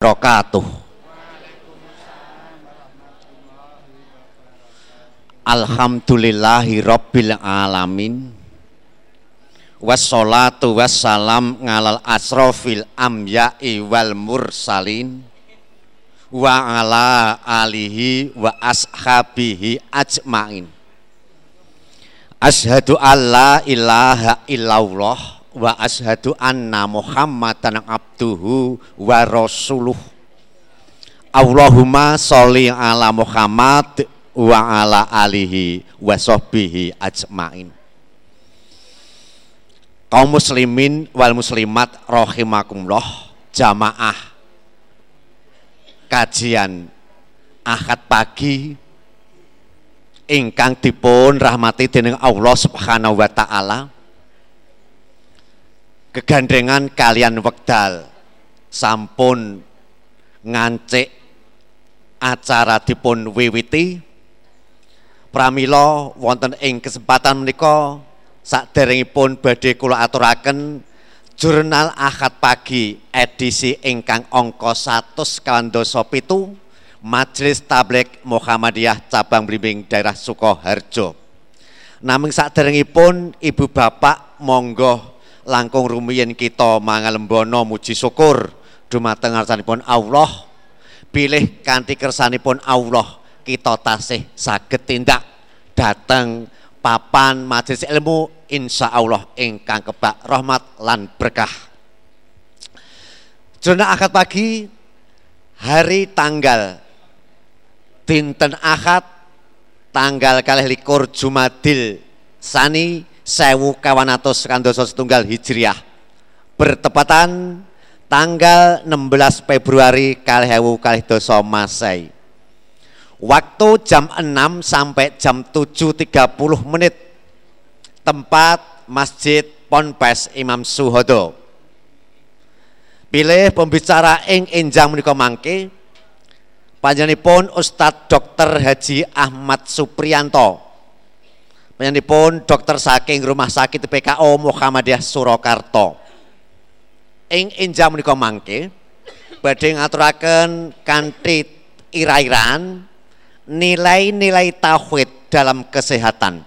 wabarakatuh. Alhamdulillahi rabbil alamin. Wassalatu wassalam ngalal asrofil amya'i wal mursalin. Wa ala alihi wa ashabihi ajmain. Ashadu an la ilaha illallah Wa ashadu anna muhammadan abduhu wa rasuluh. Allahumma sholli ala Muhammad wa ala alihi wa sahbihi ajmain. Kaum muslimin wal muslimat rahimakumullah jamaah. Kajian akad pagi ingkang dipun rahmati dening Allah Subhanahu wa taala kegandengan kalian wekdal sampun ngancik acara dipun wiwiti pramila wonten ing kesempatan menika saderengipun badhe kula aturaken jurnal Ahad pagi edisi ingkang angka 100 kandasa pitu Majelis Tablik Muhammadiyah cabang Blimbing daerah Sukoharjo. Naming saderengipun Ibu Bapak monggo langkung rumiyin kita mangalembono muji syukur. Dumateng ngarsanipun Allah. Pilih kanthi kersanipun Allah kita tasih saged tindak. Datang papan majelis ilmu insya Allah ingkang kebak rahmat lan berkah. Jurnal akad pagi hari tanggal dinten akad tanggal kalih likur Jumadil Sani sewu kawan atus kandoso setunggal Hijriah bertepatan tanggal 16 Februari kalih ewu kalih doso Masai Waktu jam 6 sampai jam 7.30 menit. Tempat Masjid Ponpes Imam Suhodo. Pilih pembicara ing enjang menika mangke panjenenganipun Ustadz Dr. Haji Ahmad Supriyanto. Panjenenganipun dokter saking Rumah Sakit PKO Muhammadiyah Surakarta. Ing enjang menika mangke badhe ngaturaken kanthi ira-iran nilai-nilai tauhid dalam kesehatan.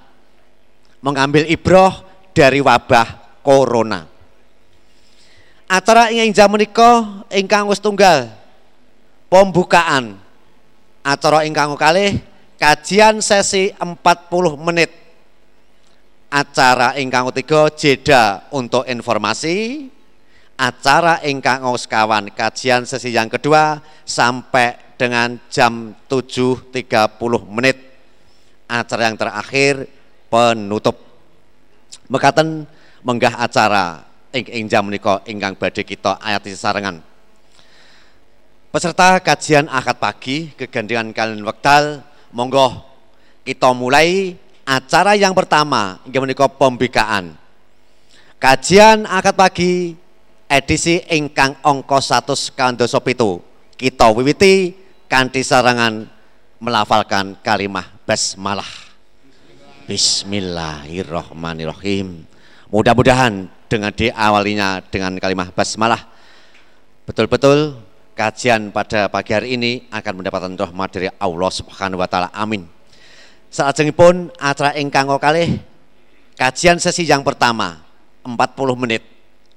Mengambil ibroh dari wabah corona. Acara ingin jam menika ingkang wis tunggal pembukaan. Acara ingkang kalih kajian sesi 40 menit. Acara ingkang ketiga jeda untuk informasi. Acara ingkang kawan kajian sesi yang kedua sampai dengan jam 7.30 menit. Acara yang terakhir penutup. Mekaten menggah acara ing, ing jam menika ingkang badhe kita ayati sarengan peserta kajian akad pagi kegandengan kalian wektal monggo kita mulai acara yang pertama inggih menika pembikaan kajian akad pagi edisi ingkang angka 100 kandasa pitu kita wiwiti kanthi sarangan melafalkan kalimah basmalah. Bismillahirrahmanirrahim. Mudah-mudahan dengan diawalinya dengan kalimah basmalah betul-betul kajian pada pagi hari ini akan mendapatkan rahmat dari Allah Subhanahu wa taala. Amin. Saat pun acara ingkang kalih kajian sesi yang pertama 40 menit.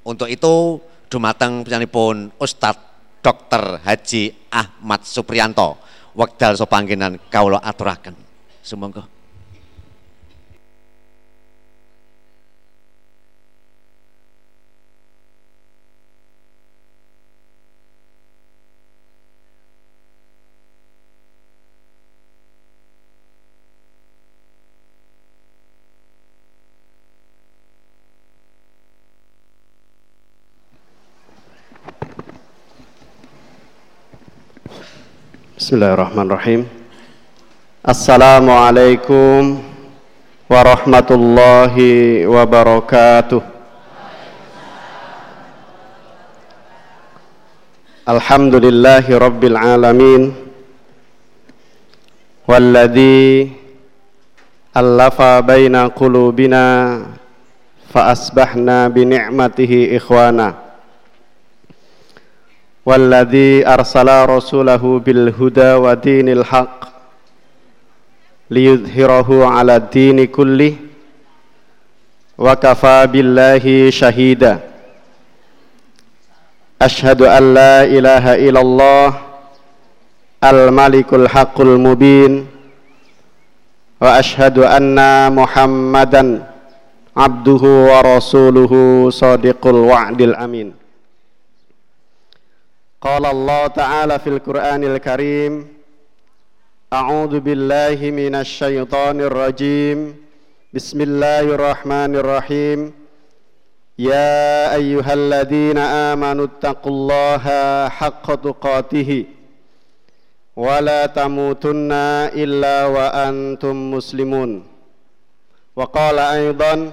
Untuk itu dumateng pun Ustadz Dr. Haji Ahmad Supriyanto wekdal sopangginan kawula aturaken. Sumangga. Bismillahirrahmanirrahim. Assalamualaikum warahmatullahi wabarakatuh. Alhamdulillahi rabbil alamin. Walladhi Allafa baina qulubina Fa asbahna bi ni'matihi ikhwana والذي أرسل رسوله بالهدى ودين الحق ليظهره على الدين كله وكفى بالله شهيدا أشهد أن لا إله إلا الله الملك الحق المبين وأشهد أن محمدا عبده ورسوله صادق الوعد الأمين قال الله تعالى في القرآن الكريم أعوذ بالله من الشيطان الرجيم بسم الله الرحمن الرحيم يا أيها الذين آمنوا اتقوا الله حق تقاته ولا تموتن إلا وأنتم مسلمون وقال أيضا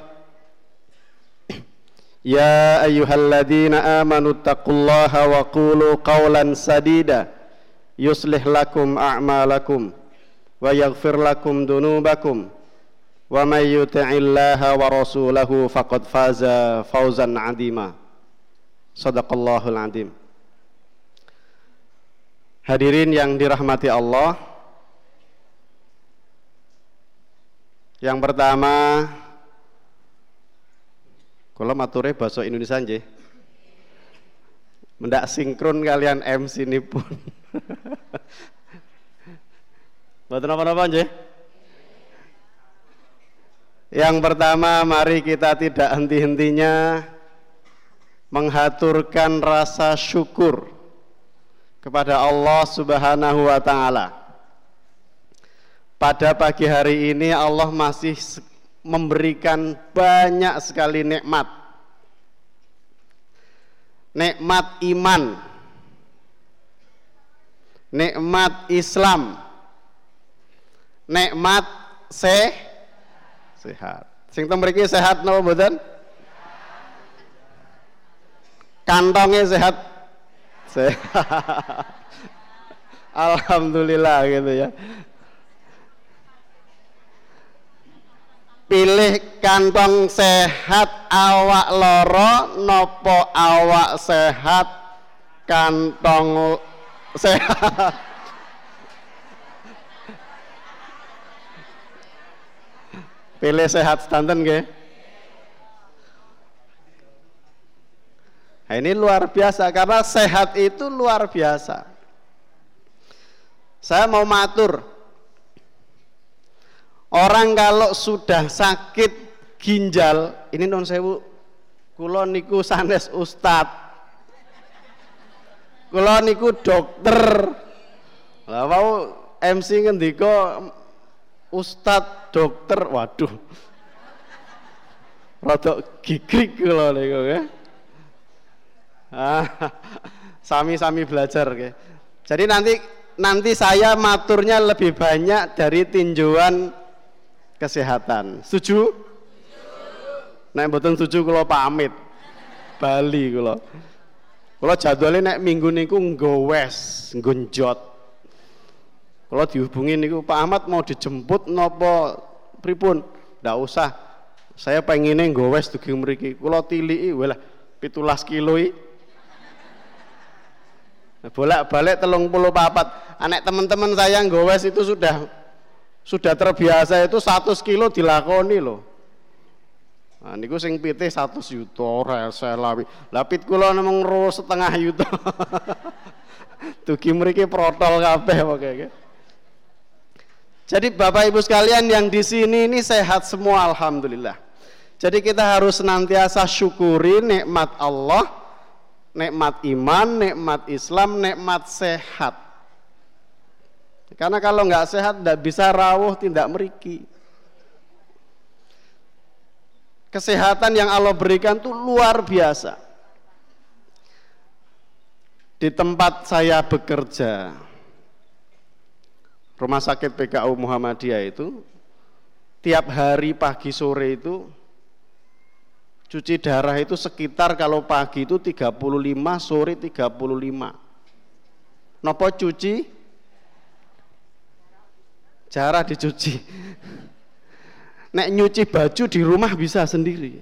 يا أيها الذين آمنوا اتقوا الله وقولوا قولا سديدا يصلح لكم أعمالكم ويغفر لكم ذنوبكم ومن يطع الله ورسوله فقد فاز فوزا عظيما صدق الله العظيم Hadirin yang dirahmati Allah Yang pertama kalau mature bahasa Indonesia nggih. Mendak sinkron kalian MC ini pun. Mboten apa-apa nggih. Yang pertama mari kita tidak henti-hentinya menghaturkan rasa syukur kepada Allah Subhanahu wa taala. Pada pagi hari ini Allah masih memberikan banyak sekali nikmat. Nikmat iman. Nikmat Islam. Nikmat se sehat. Sing teng mriki sehat napa mboten? Kantongnya sehat. Sehat. Alhamdulillah gitu ya. Pilih kantong sehat awak loro nopo awak sehat kantong sehat? Pilih sehat stanten ke nah, ini luar biasa karena sehat itu luar biasa. Saya mau matur Orang kalau sudah sakit ginjal, ini non sewu, kulon niku sanes ustad, kulon niku dokter. Lah mau MC ngendiko ustad dokter, waduh. Rodok gigrik kula niku ya. Sami-sami belajar ke. Jadi nanti nanti saya maturnya lebih banyak dari tinjauan kesehatan. Setuju? Nek mboten setuju kula pamit. Bali kula. Kula jadwale nek minggu niku nggo wes, nggo njot. Kula dihubungi niku Pak Ahmad mau dijemput napa pripun? Ndak usah. Saya pengine nggo wes dugi mriki. Kula tiliki walah 17 kilo iki. Bolak-balik telung puluh papat. Anak teman-teman saya ngowes itu sudah sudah terbiasa itu 100 kilo dilakoni loh. Nah, niku sing pitih 100 yuta ora saya lawi. Lah pit kula nemung ro setengah yuta. Dugi mriki protol kabeh pokoke. Jadi Bapak Ibu sekalian yang di sini ini sehat semua alhamdulillah. Jadi kita harus senantiasa syukuri nikmat Allah, nikmat iman, nikmat Islam, nikmat sehat. Karena kalau nggak sehat tidak bisa rawuh, tidak meriki. Kesehatan yang Allah berikan itu luar biasa. Di tempat saya bekerja, rumah sakit PKU Muhammadiyah itu, tiap hari pagi sore itu, cuci darah itu sekitar kalau pagi itu 35, sore 35. Nopo cuci cara dicuci. Nek nyuci baju di rumah bisa sendiri.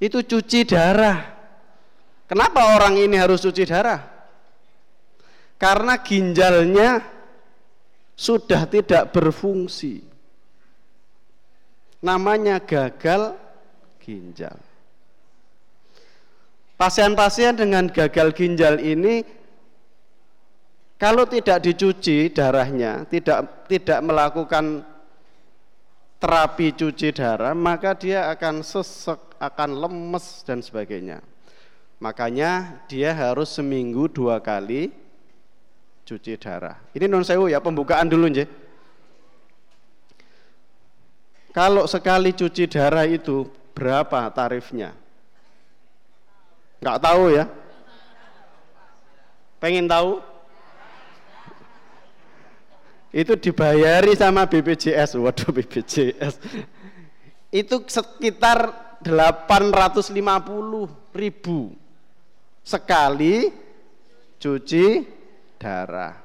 Itu cuci darah. Kenapa orang ini harus cuci darah? karena ginjalnya sudah tidak berfungsi. Namanya gagal ginjal. Pasien-pasien dengan gagal ginjal ini kalau tidak dicuci darahnya, tidak tidak melakukan terapi cuci darah, maka dia akan sesek, akan lemes dan sebagainya. Makanya dia harus seminggu dua kali cuci darah. Ini non sewu ya pembukaan dulu nje. Kalau sekali cuci darah itu berapa tarifnya? Enggak tahu ya? Pengen tahu? Itu dibayari sama BPJS. Waduh BPJS. Itu sekitar 850 ribu sekali cuci darah.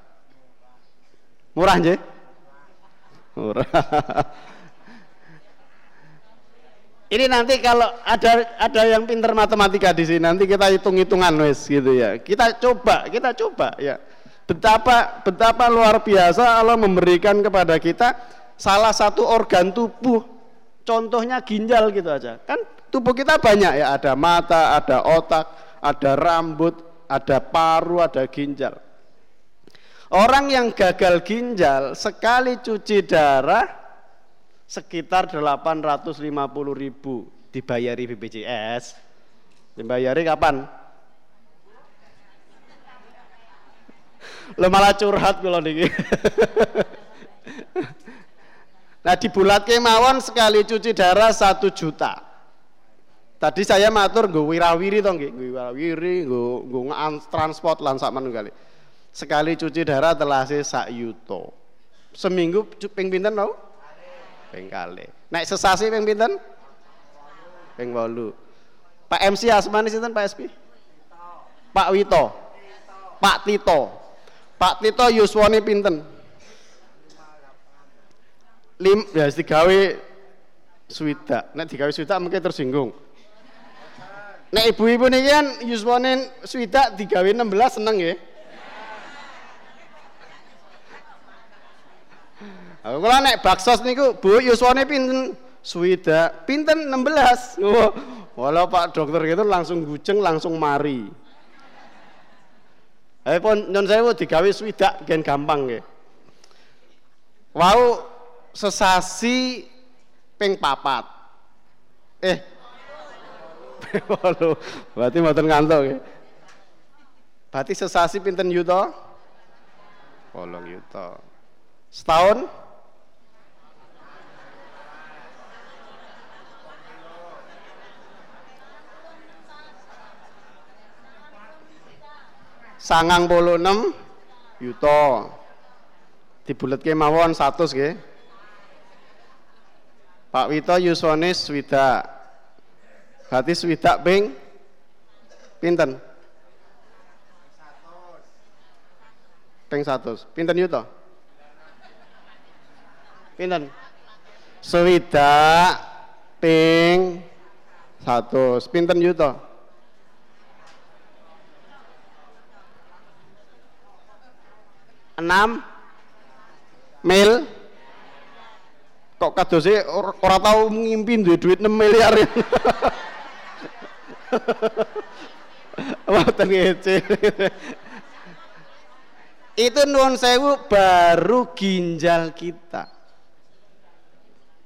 Murah nje? Murah. Ini nanti kalau ada ada yang pinter matematika di sini, nanti kita hitung-hitungan wes gitu ya. Kita coba, kita coba ya. Betapa betapa luar biasa Allah memberikan kepada kita salah satu organ tubuh. Contohnya ginjal gitu aja. Kan tubuh kita banyak ya, ada mata, ada otak, ada rambut, ada paru, ada ginjal. Orang yang gagal ginjal sekali cuci darah sekitar 850 ribu dibayari BPJS dibayari kapan? Lo malah curhat kalau niki nah di bulat kemawon sekali cuci darah satu juta tadi saya matur gue wirawiri toh gue wirawiri gue transport lan sak kali sekali cuci darah telah sak yuto seminggu ping pinten tau ping kali. Naik sesasi ping pinten? Ping 8. Pak MC asmane sinten Pak SP? Pak Wito. Pak Tito. Pak Tito yuswane pinten? Lim ya digawe swida. Nek digawe swida mungkin tersinggung. Nek ibu-ibu niki kan yuswane swida digawe 16 seneng ya. Aku kalau naik baksos niku, Bu, yuswane pinten? Swida, pinten 16. Oh, walau Pak dokter gitu langsung guceng, langsung mari. Eh pun nyon sewu digawe swidak gen gampang nggih. Wau sesasi ping papat. Eh. Walu, berarti mboten ngantuk nggih. Berarti sesasi pinten yuto? 8 yuto. Setahun sangang puluh enam yuto dibulet ke mawon satu ke Pak Wito Yusonis swida berarti swida ping pinten? Ping satu pinten yuto pinten? Swida ping satu pinten yuto enam mil kok kadose ora tau ngimpi duwe duit 6 miliar ya. Wonten ngece. Itu nuwun sewu baru ginjal kita.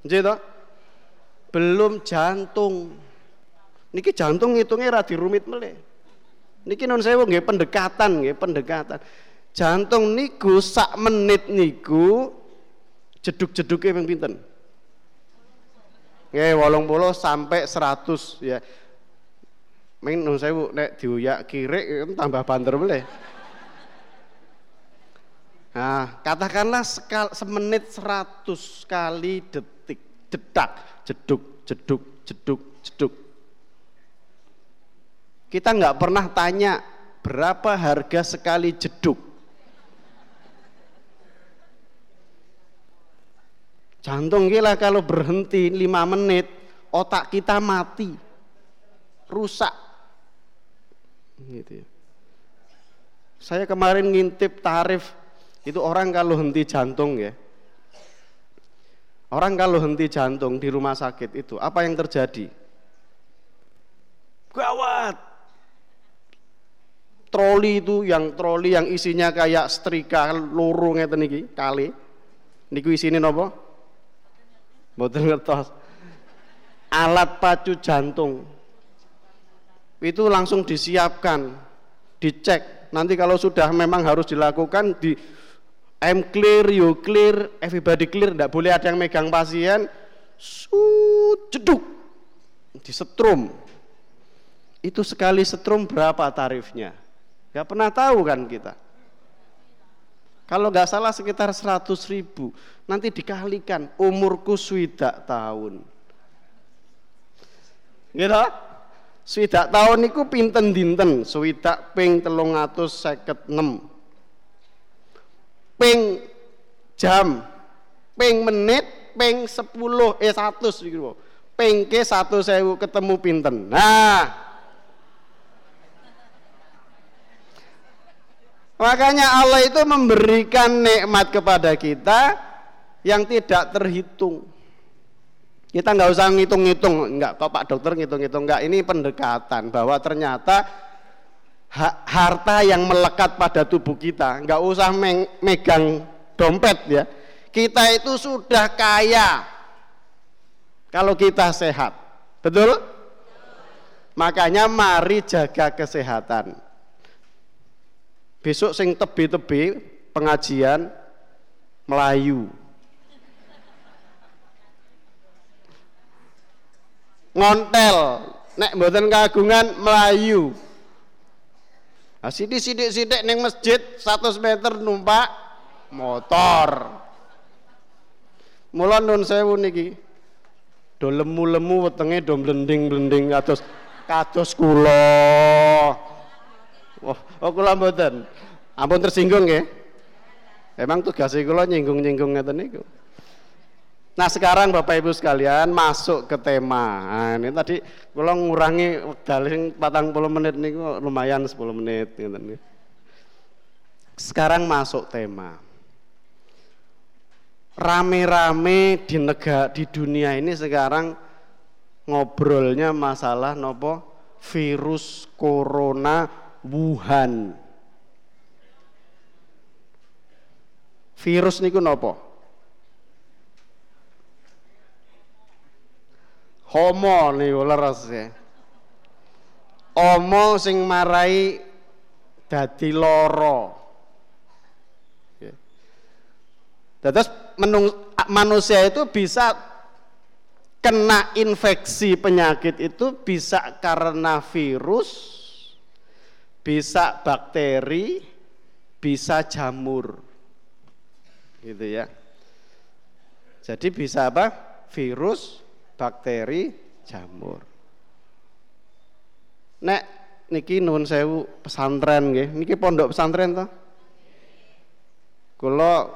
Nggih Belum jantung. Niki jantung ngitungnya ra dirumit meleh. Niki nuwun sewu nggih pendekatan nggih, pendekatan jantung niku sak menit niku jeduk-jeduke ping pinten? Nggih 80 sampai 100 ya. Ming nun sewu nek diuyak kirik tambah banter boleh. Nah, katakanlah sekal, semenit 100 kali detik, detak, jeduk, jeduk, jeduk, jeduk. Kita nggak pernah tanya berapa harga sekali jeduk. Jantung gila kalau berhenti lima menit, otak kita mati, rusak. Gitu ya. Saya kemarin ngintip tarif itu orang kalau henti jantung ya. Orang kalau henti jantung di rumah sakit itu apa yang terjadi? Gawat. Troli itu yang troli yang isinya kayak setrika loro ngeten iki kali. Niku isine napa? Mboten ngertos. Alat pacu jantung. Itu langsung disiapkan, dicek. Nanti kalau sudah memang harus dilakukan di I'm clear, you clear, everybody clear, tidak boleh ada yang megang pasien, Sut, jeduk, disetrum. Itu sekali setrum berapa tarifnya? Gak pernah tahu kan kita. Kalau nggak salah sekitar 100 ribu, nanti dikalikan umurku swidak tahun. Gitu? Swidak tahun itu pinten dinten, swidak ping telung atus seket enam ping jam, ping menit, ping 10 eh 100 gitu. Ping ke 1000 ketemu pinten. Nah, Makanya Allah itu memberikan nikmat kepada kita yang tidak terhitung. Kita nggak usah ngitung-ngitung, nggak kok Pak Dokter ngitung-ngitung, nggak ini pendekatan bahwa ternyata harta yang melekat pada tubuh kita, nggak usah megang dompet ya. Kita itu sudah kaya kalau kita sehat. Betul? Makanya mari jaga kesehatan. Besok sing tebi-tebi pengajian Melayu. Ngontel, nek mboten kagungan Melayu. Nah, sidik-sidik-sidik neng masjid 100 meter numpak motor. Mula nun sewu niki. Do lemu-lemu wetenge do blending-blending kados kados kula. Wah, oh, kula mboten. Ampun tersinggung ya. Emang tugas kula nyinggung-nyinggung ngeten niku. Nah sekarang Bapak Ibu sekalian masuk ke tema. Nah, ini tadi kalau ngurangi daling patang puluh menit ini lumayan 10 menit. Sekarang masuk tema. Rame-rame di negara di dunia ini sekarang ngobrolnya masalah nopo virus corona Wuhan. Virus niku nopo? homo niku leres ya. Omo sing marai dadi loro. Terus manusia itu bisa kena infeksi penyakit itu bisa karena virus, bisa bakteri, bisa jamur. Gitu ya. Jadi bisa apa? Virus, bakteri, jamur. Nek niki nuwun sewu pesantren nggih. Niki pondok pesantren toh? Kula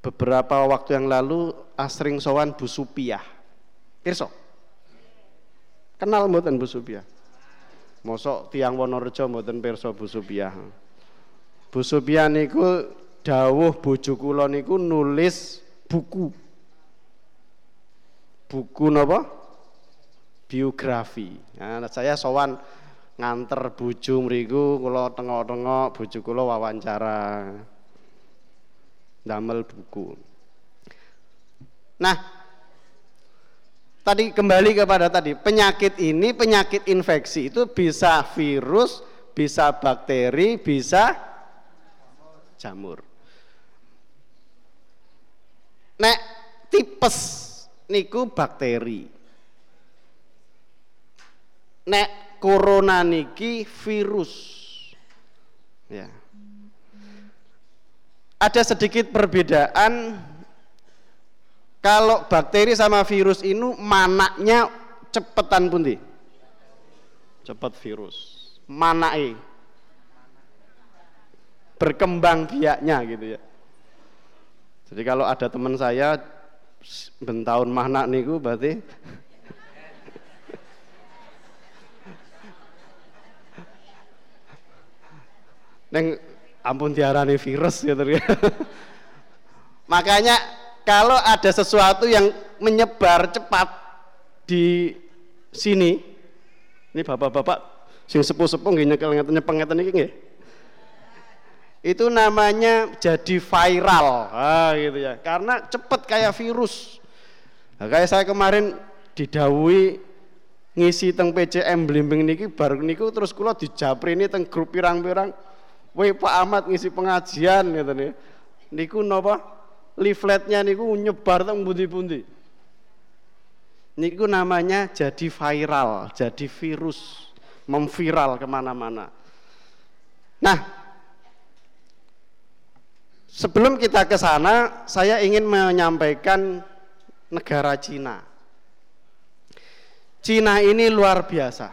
beberapa waktu yang lalu asring sowan Bu Supiah. Pirsa? Kenal mboten Bu Supiah? Mosok tiang Wonorejo mboten pirsa Bu Supiah. Bu Supiah niku dawuh bojo kula niku nulis buku buku napa? Biografi. Nah, saya sowan nganter bojo mriku kula tengok-tengok bojo kula wawancara. Damel buku. Nah, tadi kembali kepada tadi, penyakit ini penyakit infeksi itu bisa virus, bisa bakteri, bisa jamur. Nek tipes niku bakteri. Nek corona niki virus. Ya. Ada sedikit perbedaan kalau bakteri sama virus ini manaknya cepetan pundi? Cepat virus. Manai berkembang biaknya gitu ya. Jadi kalau ada teman saya bentahun mana niku berarti Neng ampun diarani virus gitu ya. Makanya kalau ada sesuatu yang menyebar cepat di sini, ini bapak-bapak sing sepuh-sepuh nggih nyekel nyepeng ngeten iki nggih. Itu namanya jadi viral. Ah gitu ya. Karena cepat kayak virus. Nah, kayak saya kemarin didawui ngisi teng PCM blimbing niki bar niku terus kula dijapri ini teng grup pirang-pirang Woi Pak Ahmad ngisi pengajian gitu nih. Niku napa? Leafletnya niku nyebar teng pundi-pundi. Niku namanya jadi viral, jadi virus, memviral ke mana-mana. Nah, sebelum kita ke sana, saya ingin menyampaikan negara Cina. Cina ini luar biasa.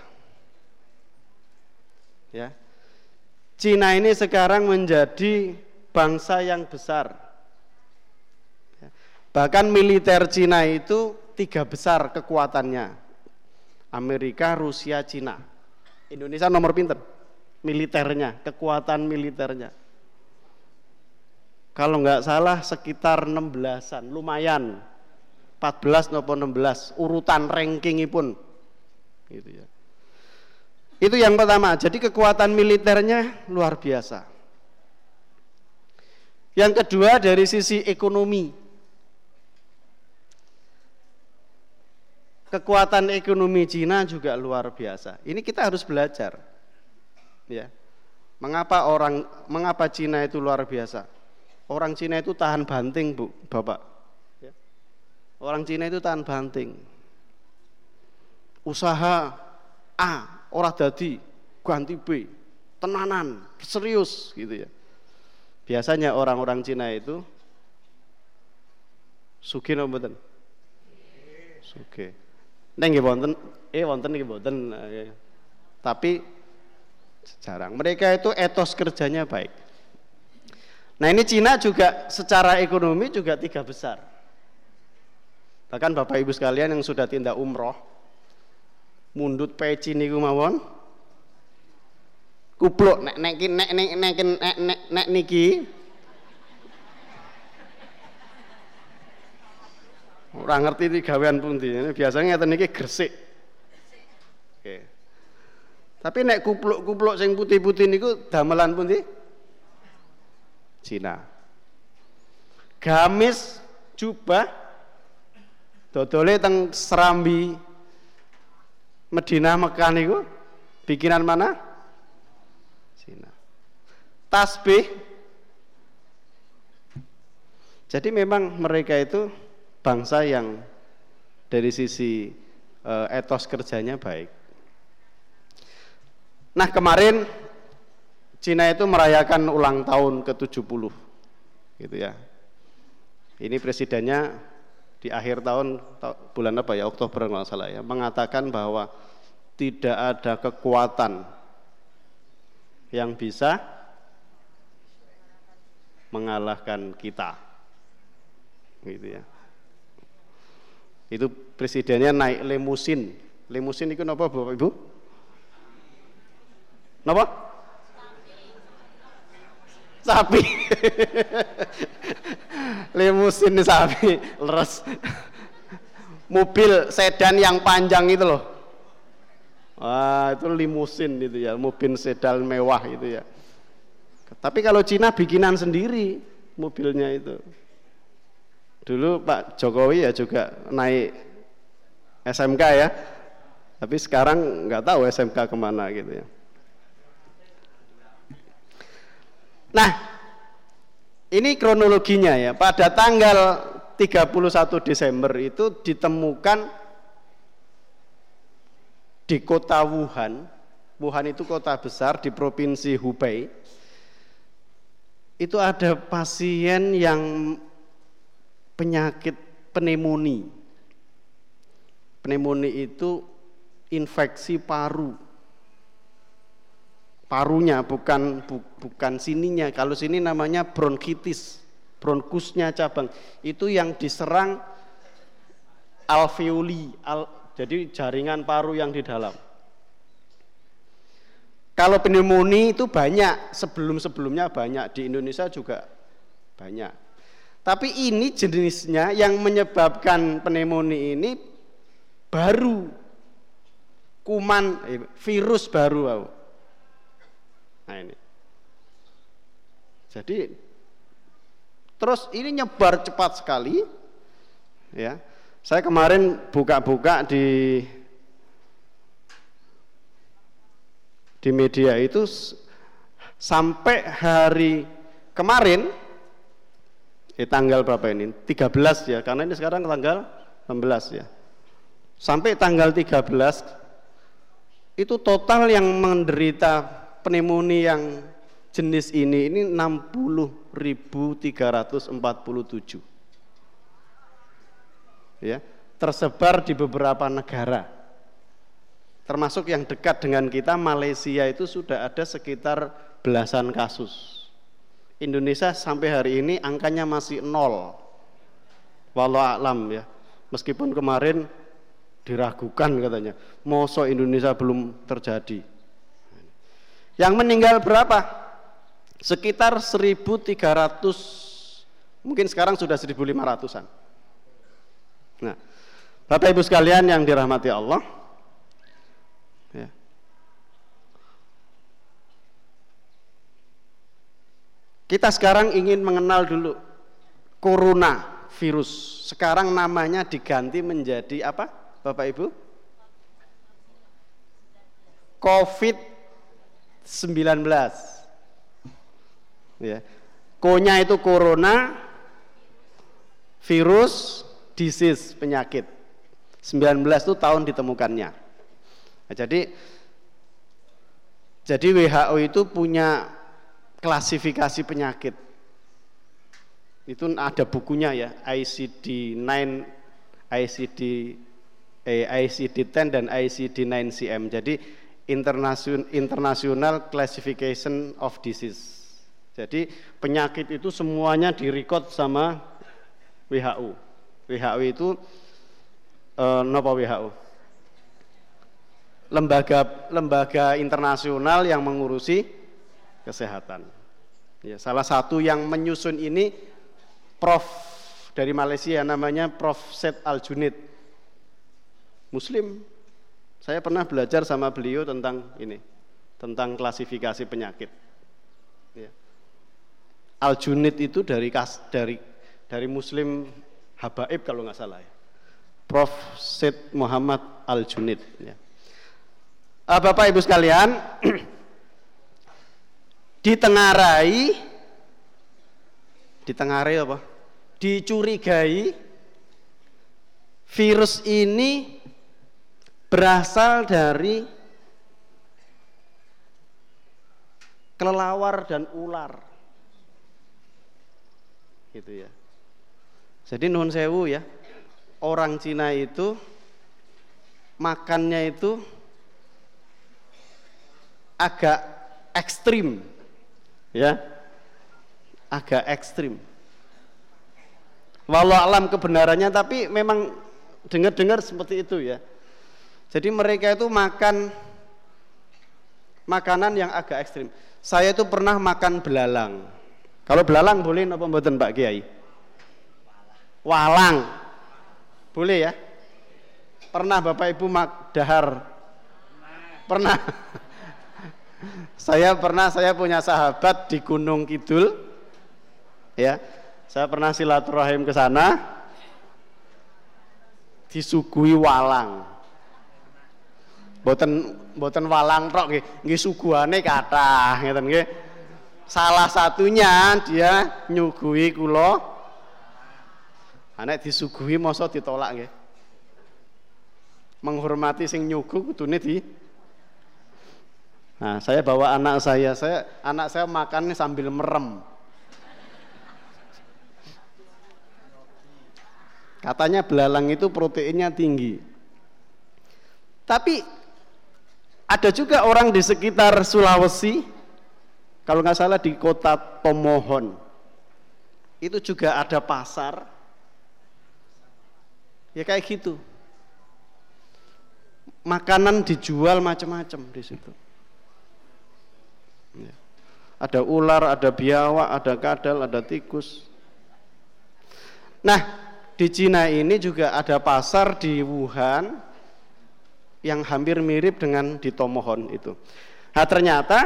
Ya, Cina ini sekarang menjadi bangsa yang besar. Bahkan militer Cina itu tiga besar kekuatannya. Amerika, Rusia, Cina. Indonesia nomor pinter. Militernya, kekuatan militernya. Kalau nggak salah sekitar 16-an, lumayan. 14 maupun 16 urutan ranking pun gitu ya. Itu yang pertama. Jadi kekuatan militernya luar biasa. Yang kedua dari sisi ekonomi. Kekuatan ekonomi Cina juga luar biasa. Ini kita harus belajar. Ya. Mengapa orang mengapa Cina itu luar biasa? Orang Cina itu tahan banting, Bu, Bapak. Ya. Orang Cina itu tahan banting. Usaha A ora dadi ganti B tenanan serius gitu ya biasanya orang-orang Cina itu suki no mboten suki neng nggih wonten eh wonten nggih mboten tapi jarang. Mereka itu etos kerjanya baik. Nah ini Cina juga secara ekonomi juga tiga besar. Bahkan Bapak Ibu sekalian yang sudah tindak umroh mundut peci niku mawon. Kupluk nek nek nek nek nek nek, nek niki ora ngerti iki gawean pundi biasanya ngeten niki gresik oke tapi nek kupluk-kupluk sing putih-putih niku damelan pundi Cina gamis jubah dodole teng Serambi Medina Mekah niku bikinan mana? Cina. Tasbih. Jadi memang mereka itu bangsa yang dari sisi uh, etos kerjanya baik. Nah, kemarin Cina itu merayakan ulang tahun ke-70. Gitu ya. Ini presidennya di akhir tahun bulan apa ya Oktober kalau salah ya mengatakan bahwa tidak ada kekuatan yang bisa mengalahkan kita gitu ya itu presidennya naik limusin. Limusin itu apa Bapak Ibu? Apa sapi. Limusin sapi. Leres. Mobil sedan yang panjang itu loh. Wah itu limusin itu ya. Mobil sedan mewah itu ya. Tapi kalau Cina bikinan sendiri mobilnya itu dulu Pak Jokowi ya juga naik SMK ya tapi sekarang nggak tahu SMK ke mana gitu ya Nah, ini kronologinya ya. Pada tanggal 31 Desember itu ditemukan di kota Wuhan. Wuhan itu kota besar di provinsi Hubei. Itu ada pasien yang penyakit pneumonia. Pneumonia itu infeksi paru. Parunya bukan bu, bukan sininya. Kalau sini namanya bronkitis bronkusnya cabang. Itu yang diserang alveoli al, jadi jaringan paru yang di dalam. Kalau pneumonia itu banyak, sebelum-sebelumnya banyak. Di Indonesia juga banyak. Tapi ini jenisnya yang menyebabkan pneumonia ini baru kuman eh, virus baru. Nah ini. Jadi terus ini nyebar cepat sekali. Ya. Saya kemarin buka-buka di di media itu sampai hari kemarin di tanggal berapa ini? 13 ya, karena ini sekarang tanggal 16 ya. Sampai tanggal 13 itu total yang menderita pneumonia yang jenis ini ini 60.347. Ya, tersebar di beberapa negara termasuk yang dekat dengan kita Malaysia itu sudah ada sekitar belasan kasus. Indonesia sampai hari ini angkanya masih nol. Walau alam ya. Meskipun kemarin diragukan katanya, moso Indonesia belum terjadi. Yang meninggal berapa? Sekitar 1300 mungkin sekarang sudah 1500-an. Nah, Bapak Ibu sekalian yang dirahmati Allah, Kita sekarang ingin mengenal dulu corona virus. Sekarang namanya diganti menjadi apa, Bapak Ibu? COVID-19. Ya. Konya itu corona, virus, disease, penyakit. 19 itu tahun ditemukannya. Nah, jadi jadi WHO itu punya klasifikasi penyakit. Itu ada bukunya ya, ICD-9, ICD eh, ICD-10 dan ICD-9-CM. Jadi International Classification of Disease. Jadi penyakit itu semuanya direcord sama WHO. WHO itu eh, apa WHO? Lembaga lembaga internasional yang mengurusi kesehatan. Ya, salah satu yang menyusun ini Prof dari Malaysia namanya Prof Set Al Junid. Muslim. Saya pernah belajar sama beliau tentang ini, tentang klasifikasi penyakit. Ya. Al Junid itu dari kas, dari dari Muslim Habaib kalau nggak salah ya. Prof Set Muhammad Al Junid. Ya. Uh, Bapak Ibu sekalian, ditengarai ditengarai apa? Dicurigai virus ini berasal dari kelelawar dan ular. Gitu ya. Jadi nuhun sewu ya. Orang Cina itu makannya itu agak ekstrim ya agak ekstrim. Walau alam kebenarannya tapi memang dengar-dengar seperti itu ya. Jadi mereka itu makan makanan yang agak ekstrim. Saya itu pernah makan belalang. Kalau belalang boleh apa mboten Pak Kiai? Walang. Boleh ya? Pernah Bapak Ibu mak dahar? Pernah. Saya pernah saya punya sahabat di Gunung Kidul. Ya. Saya pernah silaturahim ke sana. Disuguhi walang. Boten boten walang tok nggih, nggih suguhane kathah ngeten nggih. Salah satunya dia nyuguhi kula. Anak disuguhi masa ditolak nggih. Menghormati sing nyuguh kudune di Nah, saya bawa anak saya, saya anak saya makannya sambil merem. Katanya belalang itu proteinnya tinggi. Tapi ada juga orang di sekitar Sulawesi, kalau nggak salah di kota Tomohon, itu juga ada pasar. Ya kayak gitu. Makanan dijual macam-macam di situ. Ya. Ada ular, ada biawak, ada kadal, ada tikus. Nah, di Cina ini juga ada pasar di Wuhan yang hampir mirip dengan di Tomohon itu. Nah, ternyata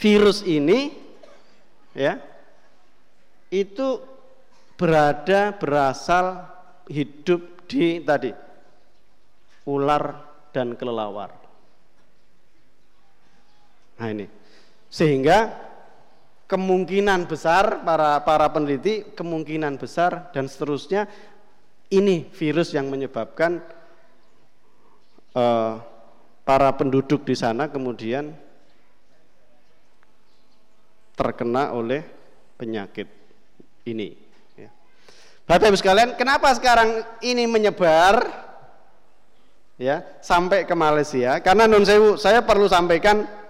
virus ini ya itu berada berasal hidup di tadi ular dan kelelawar. Nah ini sehingga kemungkinan besar para para peneliti kemungkinan besar dan seterusnya ini virus yang menyebabkan uh, para penduduk di sana kemudian terkena oleh penyakit ini. Ya. Bapak Ibu sekalian, kenapa sekarang ini menyebar ya sampai ke Malaysia? Karena non saya perlu sampaikan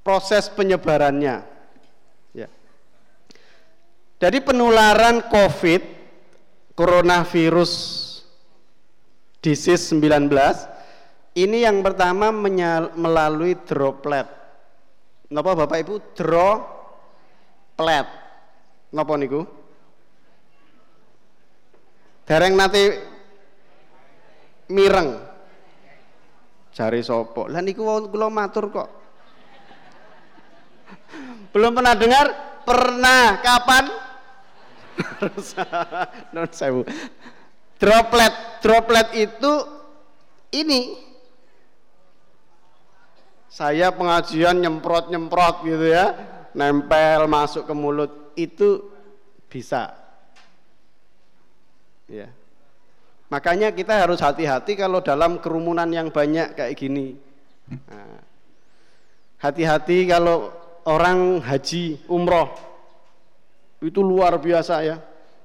proses penyebarannya. Ya. Jadi penularan COVID, coronavirus disease 19, ini yang pertama melalui droplet. Napa Bapak Ibu? Droplet. Napa niku? Dereng nanti mireng. Cari sopo. Lah niku kula matur kok. Belum pernah dengar? Pernah. Kapan? Droplet, droplet itu ini saya pengajian nyemprot-nyemprot gitu ya, nempel masuk ke mulut itu bisa. Ya. Makanya kita harus hati-hati kalau dalam kerumunan yang banyak kayak gini. Nah, hati-hati kalau orang haji umroh itu luar biasa ya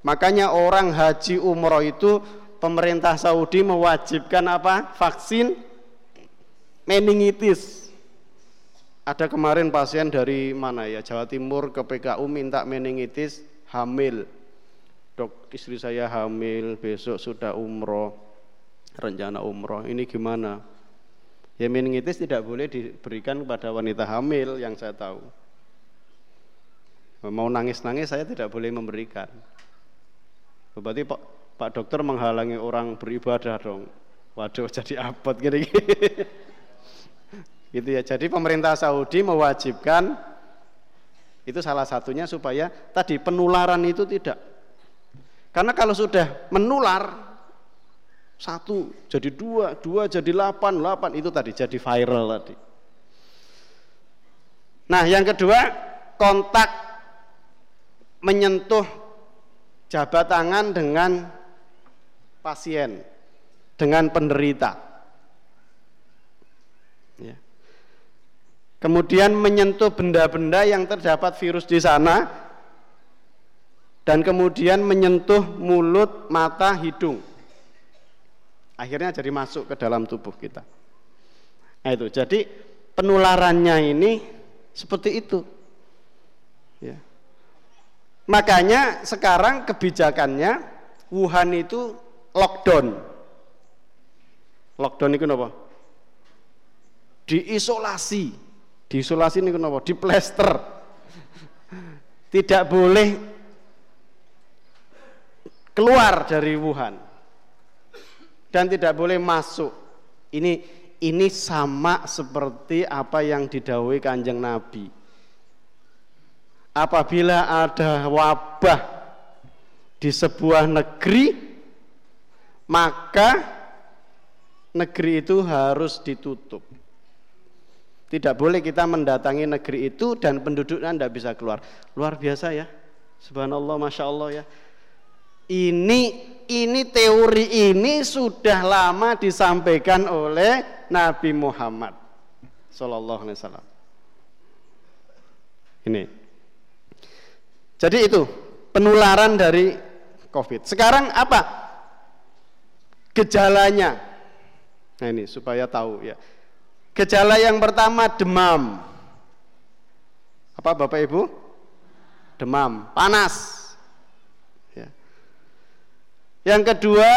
Makanya orang haji umroh itu pemerintah Saudi mewajibkan apa? Vaksin meningitis. Ada kemarin pasien dari mana ya? Jawa Timur ke PKU minta meningitis hamil. Dok, istri saya hamil, besok sudah umroh, rencana umroh. Ini gimana? Ya meningitis tidak boleh diberikan kepada wanita hamil yang saya tahu. Mau nangis-nangis saya tidak boleh memberikan. Berarti Pak, Pak dokter menghalangi orang beribadah dong. Waduh jadi abot gini, gini. gitu ya. Jadi pemerintah Saudi mewajibkan itu salah satunya supaya tadi penularan itu tidak. Karena kalau sudah menular satu jadi dua, dua jadi delapan, delapan itu tadi jadi viral tadi. Nah yang kedua kontak menyentuh jabat tangan dengan pasien, dengan penderita. Ya. Kemudian menyentuh benda-benda yang terdapat virus di sana dan kemudian menyentuh mulut, mata, hidung. Akhirnya jadi masuk ke dalam tubuh kita. Nah itu, jadi penularannya ini seperti itu. Ya. Makanya sekarang kebijakannya Wuhan itu lockdown. Lockdown itu apa? Diisolasi. Diisolasi ini kenapa? Diplester. Tidak boleh keluar dari Wuhan. Dan tidak boleh masuk. Ini ini sama seperti apa yang didawai kanjeng Nabi. Apabila ada wabah di sebuah negeri maka negeri itu harus ditutup. Tidak boleh kita mendatangi negeri itu dan penduduknya tidak bisa keluar. Luar biasa ya. Subhanallah masya Allah ya. Ini ini teori ini sudah lama disampaikan oleh Nabi Muhammad Sallallahu Alaihi Wasallam ini jadi itu penularan dari COVID. Sekarang apa? Gejalanya. Nah ini supaya tahu ya. Gejala yang pertama demam. Apa Bapak Ibu? Demam, panas. Ya. Yang kedua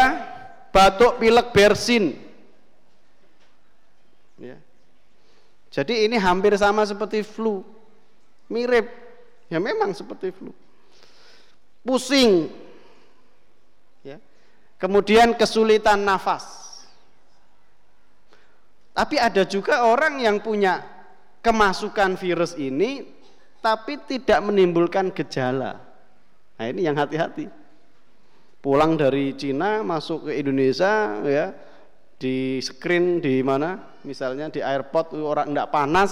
batuk pilek bersin. Ya. Jadi ini hampir sama seperti flu. Mirip. Ya memang seperti flu. Pusing. Ya. Kemudian kesulitan nafas. Tapi ada juga orang yang punya kemasukan virus ini tapi tidak menimbulkan gejala. Nah, ini yang hati-hati pulang dari Cina masuk ke Indonesia ya di screen di mana? Misalnya di airport orang tidak panas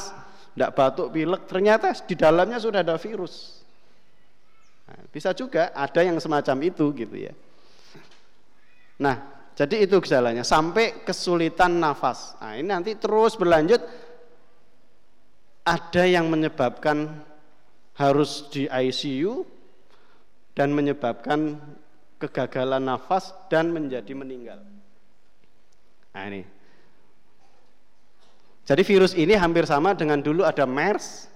tidak batuk pilek ternyata di dalamnya sudah ada virus. Nah, bisa juga ada yang semacam itu gitu ya. Nah jadi itu gejalanya sampai kesulitan nafas. Nah ini nanti terus berlanjut. Ada yang menyebabkan harus di ICU dan menyebabkan kegagalan nafas dan menjadi meninggal. Nah ini. Jadi virus ini hampir sama dengan dulu ada MERS,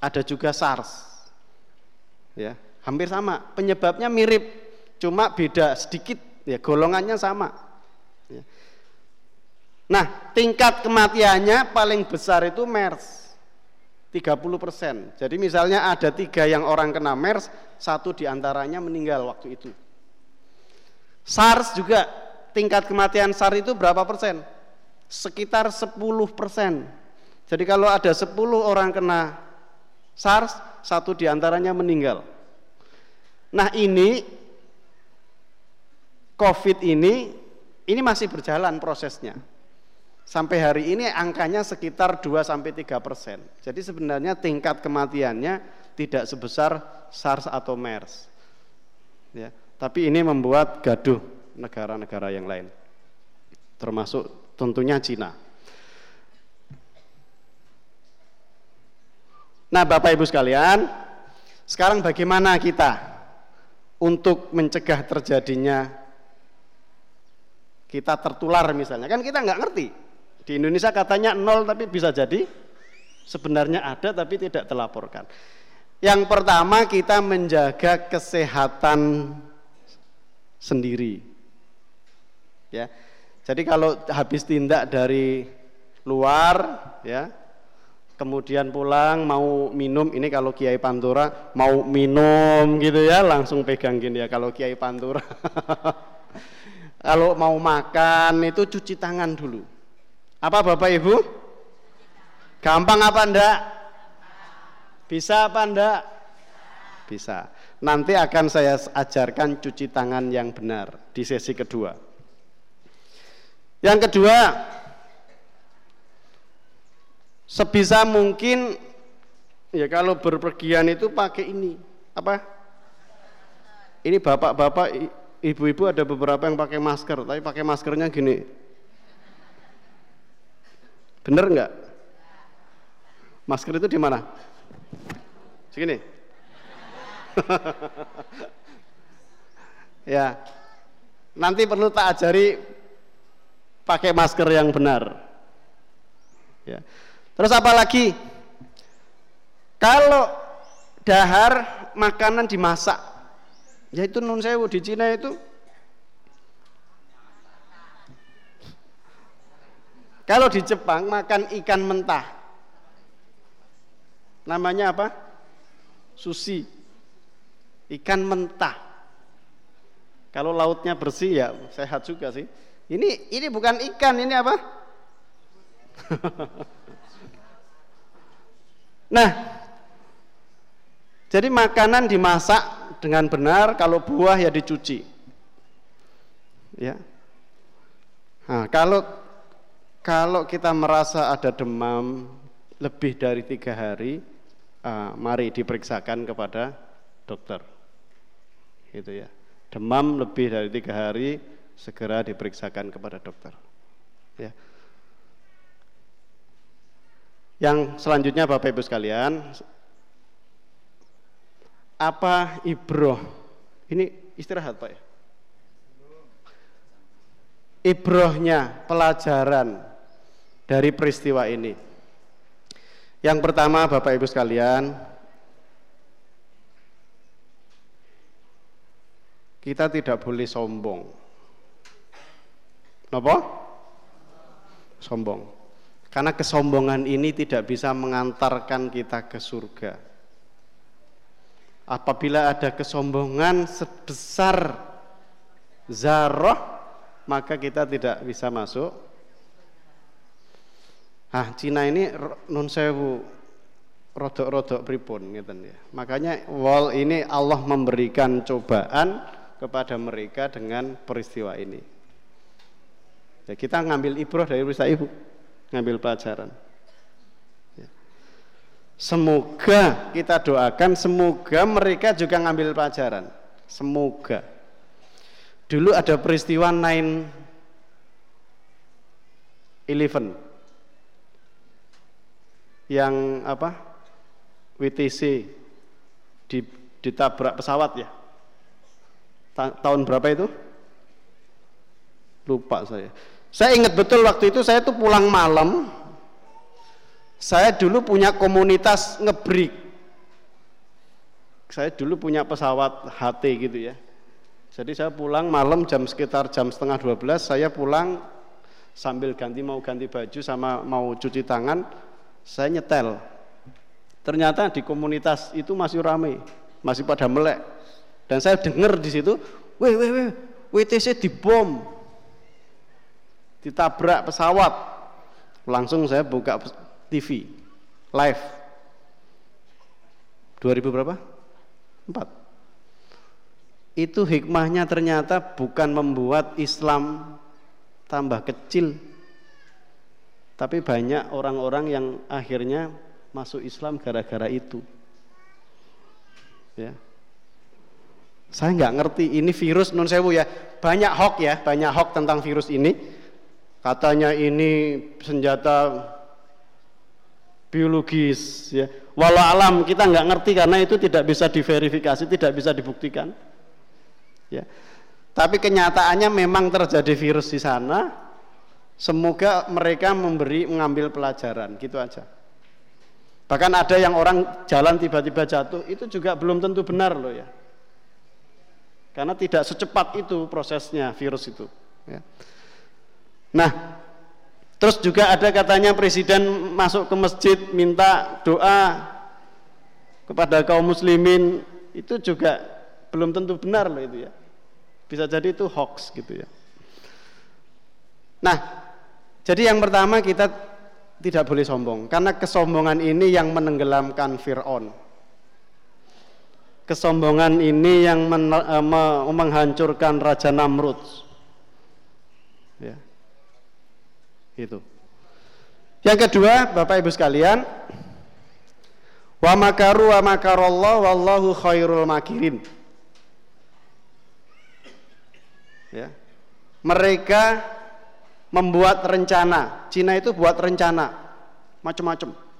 ada juga SARS. Ya, hampir sama. Penyebabnya mirip, cuma beda sedikit. Ya, golongannya sama. Ya. Nah, tingkat kematiannya paling besar itu MERS. 30 persen. Jadi misalnya ada tiga yang orang kena MERS, satu di antaranya meninggal waktu itu. SARS juga tingkat kematian SARS itu berapa persen? Sekitar 10 persen. Jadi kalau ada 10 orang kena SARS, satu di antaranya meninggal. Nah ini COVID ini, ini masih berjalan prosesnya. Sampai hari ini angkanya sekitar 2 sampai 3 persen. Jadi sebenarnya tingkat kematiannya tidak sebesar SARS atau MERS. Ya. Tapi ini membuat gaduh negara-negara yang lain. Termasuk tentunya Cina. Nah, Bapak Ibu sekalian, sekarang bagaimana kita untuk mencegah terjadinya kita tertular misalnya? Kan kita nggak ngerti. Di Indonesia katanya nol tapi bisa jadi sebenarnya ada tapi tidak terlaporkan. Yang pertama kita menjaga kesehatan sendiri. Ya. Jadi kalau habis tindak dari luar ya, kemudian pulang mau minum ini kalau Kiai Pantura mau minum gitu ya langsung pegang gini ya kalau Kiai Pantura. kalau mau makan itu cuci tangan dulu. Apa Bapak Ibu? Gampang apa enggak? Bisa apa enggak? Bisa. Nanti akan saya ajarkan cuci tangan yang benar di sesi kedua. Yang kedua, sebisa mungkin ya kalau berpergian itu pakai ini apa? Ini bapak-bapak, ibu-ibu ada beberapa yang pakai masker, tapi pakai maskernya gini. Bener nggak? Masker itu di mana? Segini. ya. Nanti perlu tak ajari pakai masker yang benar. Ya. Terus apa lagi? Kalau dahar makanan dimasak, yaitu nun sewu di Cina itu Kalau di Jepang makan ikan mentah. Namanya apa? Sushi ikan mentah. Kalau lautnya bersih ya sehat juga sih. Ini ini bukan ikan, ini apa? nah, jadi makanan dimasak dengan benar, kalau buah ya dicuci. Ya. Nah, kalau kalau kita merasa ada demam lebih dari tiga hari, uh, mari diperiksakan kepada dokter gitu ya. Demam lebih dari tiga hari segera diperiksakan kepada dokter. Ya. Yang selanjutnya Bapak Ibu sekalian, apa ibroh? Ini istirahat Pak ya. Ibrohnya pelajaran dari peristiwa ini. Yang pertama Bapak Ibu sekalian, kita tidak boleh sombong. Kenapa? Sombong. Karena kesombongan ini tidak bisa mengantarkan kita ke surga. Apabila ada kesombongan sebesar zarah, maka kita tidak bisa masuk. Ah, Cina ini non sewu rodok-rodok pripun ngeten ya. Makanya wal ini Allah memberikan cobaan kepada mereka dengan peristiwa ini. Ya, kita ngambil ibrah dari peristiwa ibu ngambil pelajaran. Ya. Semoga kita doakan, semoga mereka juga ngambil pelajaran. Semoga. Dulu ada peristiwa 9 11 yang apa WTC di, ditabrak pesawat ya Ta tahun berapa itu lupa saya saya ingat betul waktu itu saya tuh pulang malam. Saya dulu punya komunitas ngebrik. Saya dulu punya pesawat HT gitu ya. Jadi saya pulang malam jam sekitar jam setengah 12 saya pulang sambil ganti mau ganti baju sama mau cuci tangan saya nyetel. Ternyata di komunitas itu masih ramai, masih pada melek. Dan saya dengar di situ, weh weh weh, WTC dibom ditabrak pesawat. Langsung saya buka TV live. 2000 berapa? 4. Itu hikmahnya ternyata bukan membuat Islam tambah kecil. Tapi banyak orang-orang yang akhirnya masuk Islam gara-gara itu. Ya. Saya nggak ngerti ini virus non sewu ya. Banyak hoax ya, banyak hoax tentang virus ini. Katanya ini senjata biologis ya. Walau alam kita nggak ngerti karena itu tidak bisa diverifikasi tidak bisa dibuktikan. Ya. Tapi kenyataannya memang terjadi virus di sana. Semoga mereka memberi mengambil pelajaran gitu aja. Bahkan ada yang orang jalan tiba-tiba jatuh itu juga belum tentu benar loh ya karena tidak secepat itu prosesnya virus itu ya. Nah, terus juga ada katanya presiden masuk ke masjid minta doa kepada kaum muslimin itu juga belum tentu benar loh itu ya. Bisa jadi itu hoax gitu ya. Nah, jadi yang pertama kita tidak boleh sombong karena kesombongan ini yang menenggelamkan Firaun. Kesombongan ini yang men, uh, menghancurkan Raja Namrud. Ya. Itu. Yang kedua, Bapak Ibu sekalian, wa makaru wa makarallah wallahu khairul makirin. Ya. Mereka membuat rencana. Cina itu buat rencana macam-macam.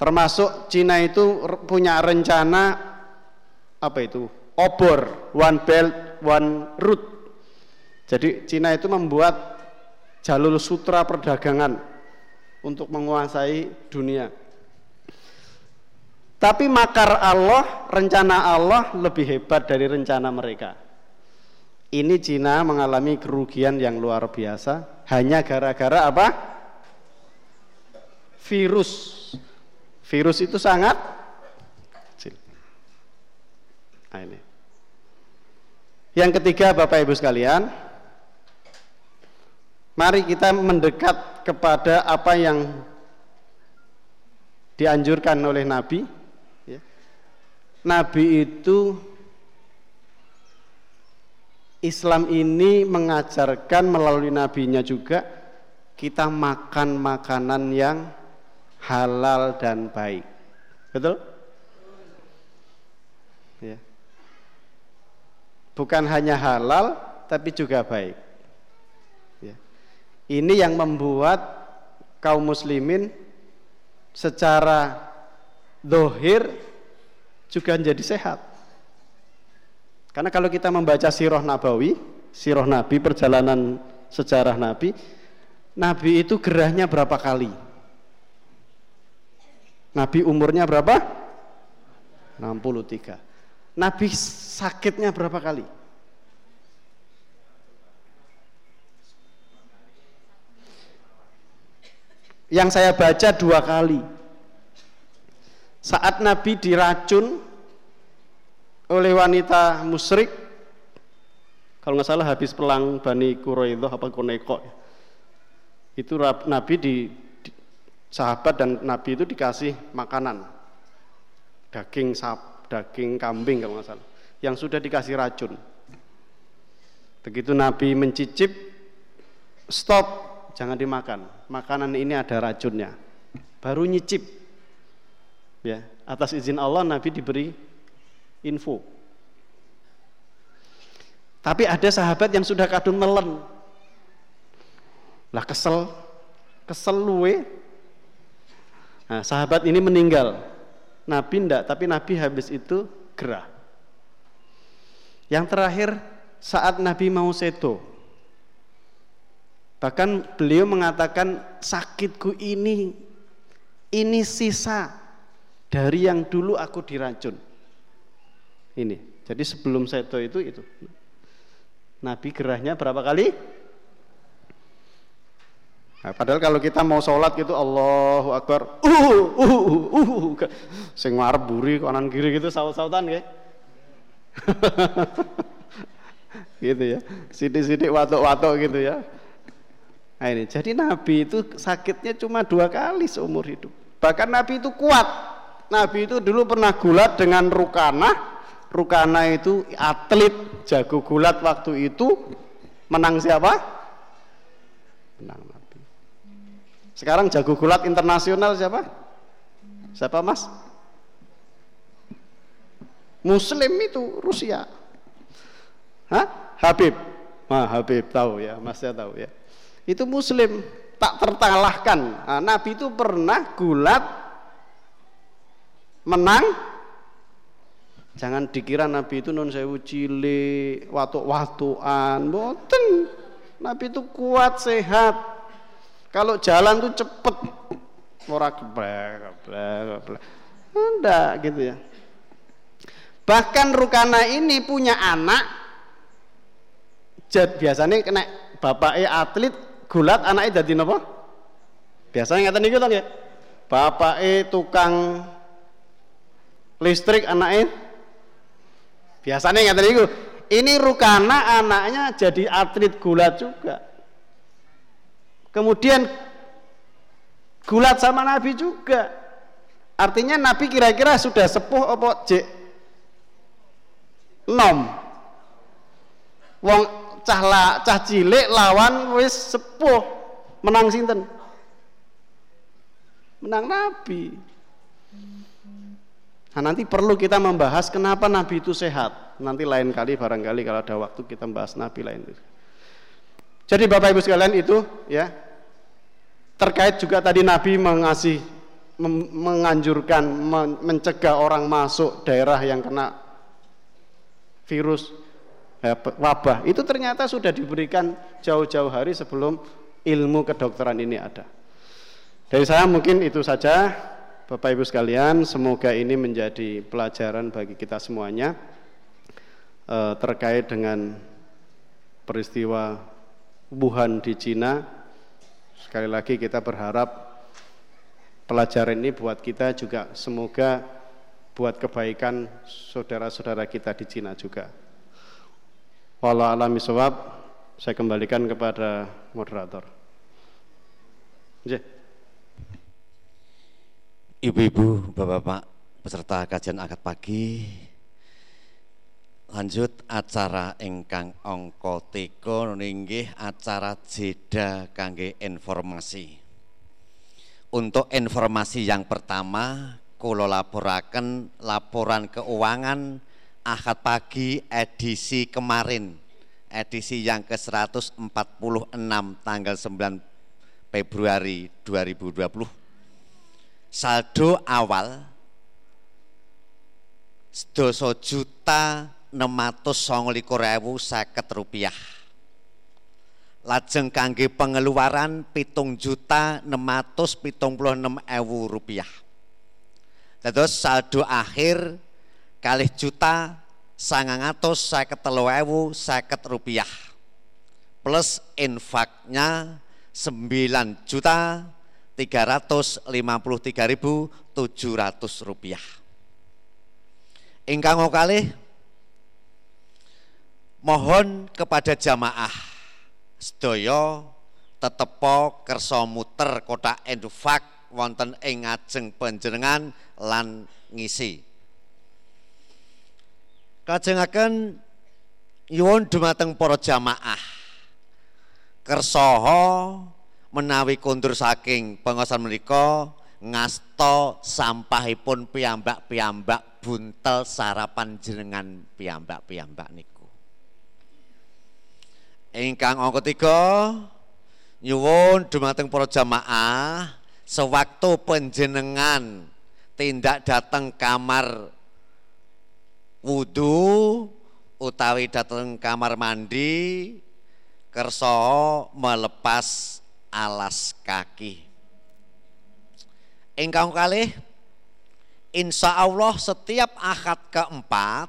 Termasuk Cina itu punya rencana apa itu? Obor, one belt, one route. Jadi Cina itu membuat jalur sutra perdagangan untuk menguasai dunia. Tapi makar Allah, rencana Allah lebih hebat dari rencana mereka. Ini Cina mengalami kerugian yang luar biasa hanya gara-gara apa? Virus. Virus itu sangat kecil. Nah, ini. Yang ketiga Bapak Ibu sekalian, Mari kita mendekat kepada apa yang dianjurkan oleh Nabi. Ya. Nabi itu Islam ini mengajarkan melalui nabinya juga kita makan makanan yang halal dan baik. Betul? Ya. Bukan hanya halal tapi juga baik. Ini yang membuat kaum muslimin secara dohir juga menjadi sehat. Karena kalau kita membaca sirah nabawi, sirah nabi, perjalanan sejarah nabi, nabi itu gerahnya berapa kali? Nabi umurnya berapa? 63. Nabi sakitnya berapa kali? yang saya baca dua kali. Saat Nabi diracun oleh wanita musyrik, kalau nggak salah habis perang Bani Quraidah apa Koneko, itu Nabi di sahabat dan Nabi itu dikasih makanan daging sap, daging kambing kalau nggak salah, yang sudah dikasih racun. Begitu Nabi mencicip, stop jangan dimakan. Makanan ini ada racunnya. Baru nyicip. Ya, atas izin Allah Nabi diberi info. Tapi ada sahabat yang sudah kadung nelen. Lah kesel, kesel luwe. Nah, sahabat ini meninggal. Nabi ndak, tapi Nabi habis itu gerah. Yang terakhir saat Nabi mau seto, Bahkan beliau mengatakan sakitku ini ini sisa dari yang dulu aku diracun. Ini. Jadi sebelum seto itu itu. Nabi gerahnya berapa kali? Nah, padahal kalau kita mau sholat gitu Allahu Akbar, uh, uh, uh, uh, uh. sing ngarep buri kanan kiri gitu saut-sautan ya. gitu ya. Sidik-sidik watuk-watuk gitu ya. Nah ini, jadi Nabi itu sakitnya cuma dua kali seumur hidup. Bahkan Nabi itu kuat. Nabi itu dulu pernah gulat dengan Rukana. Rukana itu atlet jago gulat waktu itu. Menang siapa? Menang. Sekarang jago gulat internasional siapa? Siapa mas? Muslim itu Rusia. Hah? Habib. Nah, Habib tahu ya, masnya tahu ya itu muslim tak tertalahkan nah, Nabi itu pernah gulat menang jangan dikira Nabi itu non sewu cili watuk-watuan boten Nabi itu kuat sehat kalau jalan tuh cepet ora geblek geblek enggak gitu ya bahkan Rukana ini punya anak jad biasanya kena bapaknya atlet gulat anaknya jadi apa? Biasanya ngeten niku ya. Bapak e tukang listrik anaknya biasanya ngeten niku. Ini Rukana anaknya jadi atlet gulat juga. Kemudian gulat sama Nabi juga. Artinya Nabi kira-kira sudah sepuh apa cek nom. Wong cah la, cah cilik lawan wis sepuh. Menang sinten? Menang nabi. Nah nanti perlu kita membahas kenapa nabi itu sehat. Nanti lain kali barangkali kalau ada waktu kita membahas nabi lain jadi bapak ibu sekalian itu ya terkait juga tadi nabi mengasih menganjurkan mencegah orang masuk daerah yang kena virus Eh, wabah itu ternyata sudah diberikan jauh-jauh hari sebelum ilmu kedokteran ini ada. Dari saya mungkin itu saja Bapak Ibu sekalian, semoga ini menjadi pelajaran bagi kita semuanya eh, terkait dengan peristiwa Wuhan di Cina. Sekali lagi kita berharap pelajaran ini buat kita juga semoga buat kebaikan saudara-saudara kita di Cina juga. Wala alami sawab, saya kembalikan kepada moderator. Ibu-ibu, bapak-bapak, peserta kajian akad pagi, lanjut acara ingkang angka 3 ninggih acara jeda kangge informasi. Untuk informasi yang pertama, kula laporaken laporan keuangan Ahad pagi edisi kemarin, edisi yang ke-146 tanggal 9 Februari 2020. Saldo awal sedoso juta 629.050 rupiah. Lajeng kangge pengeluaran pitung juta 676 ewu rupiah. Terus saldo akhir kalih juta sangang atus seket ewu seket rupiah plus infaknya sembilan juta 353.700 rupiah. Ingkang kalih mohon kepada jamaah sedaya tetepo kersa muter kotak infak wonten ing ngajeng panjenengan lan ngisi. Kajengaken nyuwun dumateng para jamaah kersaha menawi kundur saking pengosan menika ngasta sampahipun piyambak-piyambak buntel sarapan jenengan piyambak-piyambak niku. Ingkang angka tiga nyuwun dumateng para jamaah sewaktu penjenengan tindak datang kamar wudhu utawi datang kamar mandi kerso melepas alas kaki. Engkau kali, insya Allah setiap akad keempat,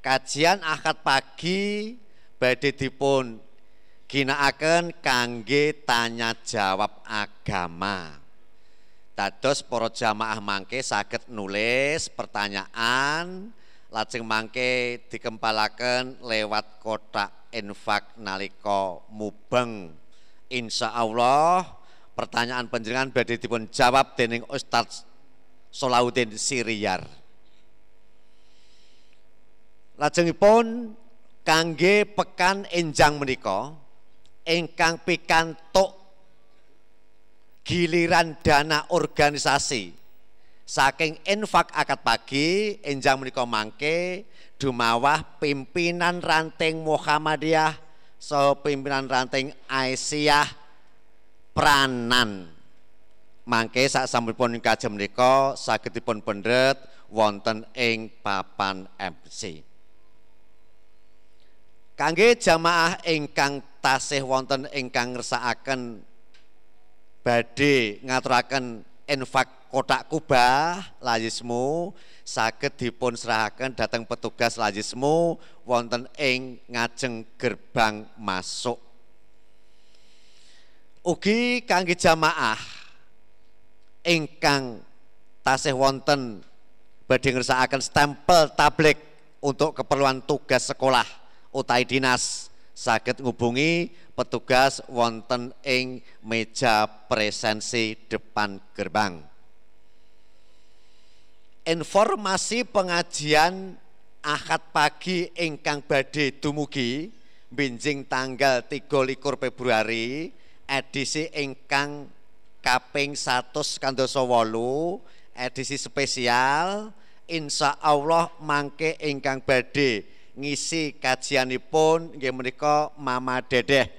kajian akad pagi badhe dipun ginakaken kangge tanya jawab agama. Dados para jamaah mangke saged nulis pertanyaan lajeng mangke dikempalaken lewat kotak infak nalika mubeng insya Allah pertanyaan penjenengan badhe dipun jawab dening Ustadz Solahuddin Siriyar. Lajengipun kangge pekan enjang menika ingkang pikantuk giliran dana organisasi. Saking infak akad pagi enjang menika mangke dumawah pimpinan ranting Muhammadiyah so pimpinan ranting Aisyah pranan. Mangke sak sampun kajem menika saged dipun pendet wonten ing papan MC kangge jamaah ingkang tasih wonten ingkang ngersakaken badhe ngaturaken infak kotak kubah lajismu saged dipun serahaken datang petugas lajismu wonten ing ngajeng gerbang masuk. Ugi kangge jamaah ingkang tasih wonten badhe ngersakaken stempel tablik untuk keperluan tugas sekolah utai dinas saged ngubungi petugas wonten ing meja presensi depan gerbang. Informasi pengajian Ahad pagi ingkang badhe dumugi binjing tanggal 23 Februari edisi ingkang kaping 100 kandoso wolu edisi spesial insya Allah mangke ingkang badhe ngisi kajianipun nggih menika Mama Dedeh.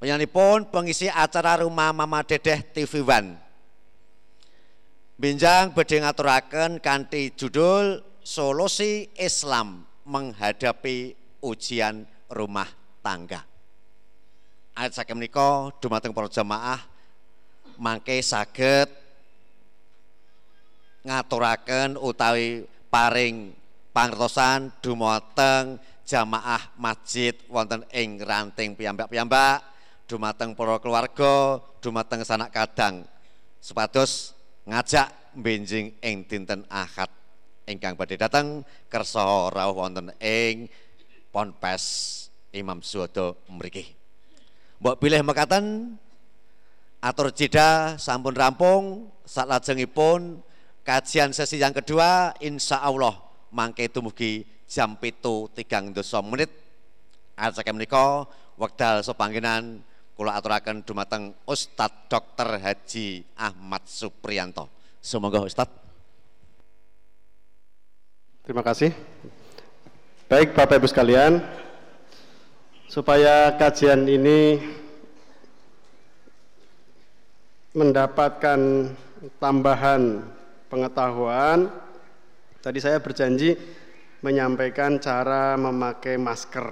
Panjenenganipun pengisi acara Rumah Mama Dedeh TV One. Binjang badhe ngaturaken kanthi judul Solusi Islam menghadapi ujian rumah tangga. Ayat saking menika dumateng para jamaah mangke saged ngaturaken utawi paring pangertosan dumateng jamaah masjid wonten ing ranting piyambak-piyambak dumateng para keluarga dumateng sanak kadang supados ngajak benjing ing dinten Ahad ingkang badhe dateng kersa rawuh wonten ing Ponpes Imam Suwodo mriki. Mbok pilih mekaten atur jeda sampun rampung salajengipun kajian sesi yang kedua insya Allah mangke tumugi jam pitu tigang dosa menit ajake menika wekdal sepangginan kula aturaken dumateng Ustadz Dr. Haji Ahmad Supriyanto. Semoga Ustadz. Terima kasih. Baik Bapak Ibu sekalian, supaya kajian ini mendapatkan tambahan pengetahuan Tadi saya berjanji menyampaikan cara memakai masker.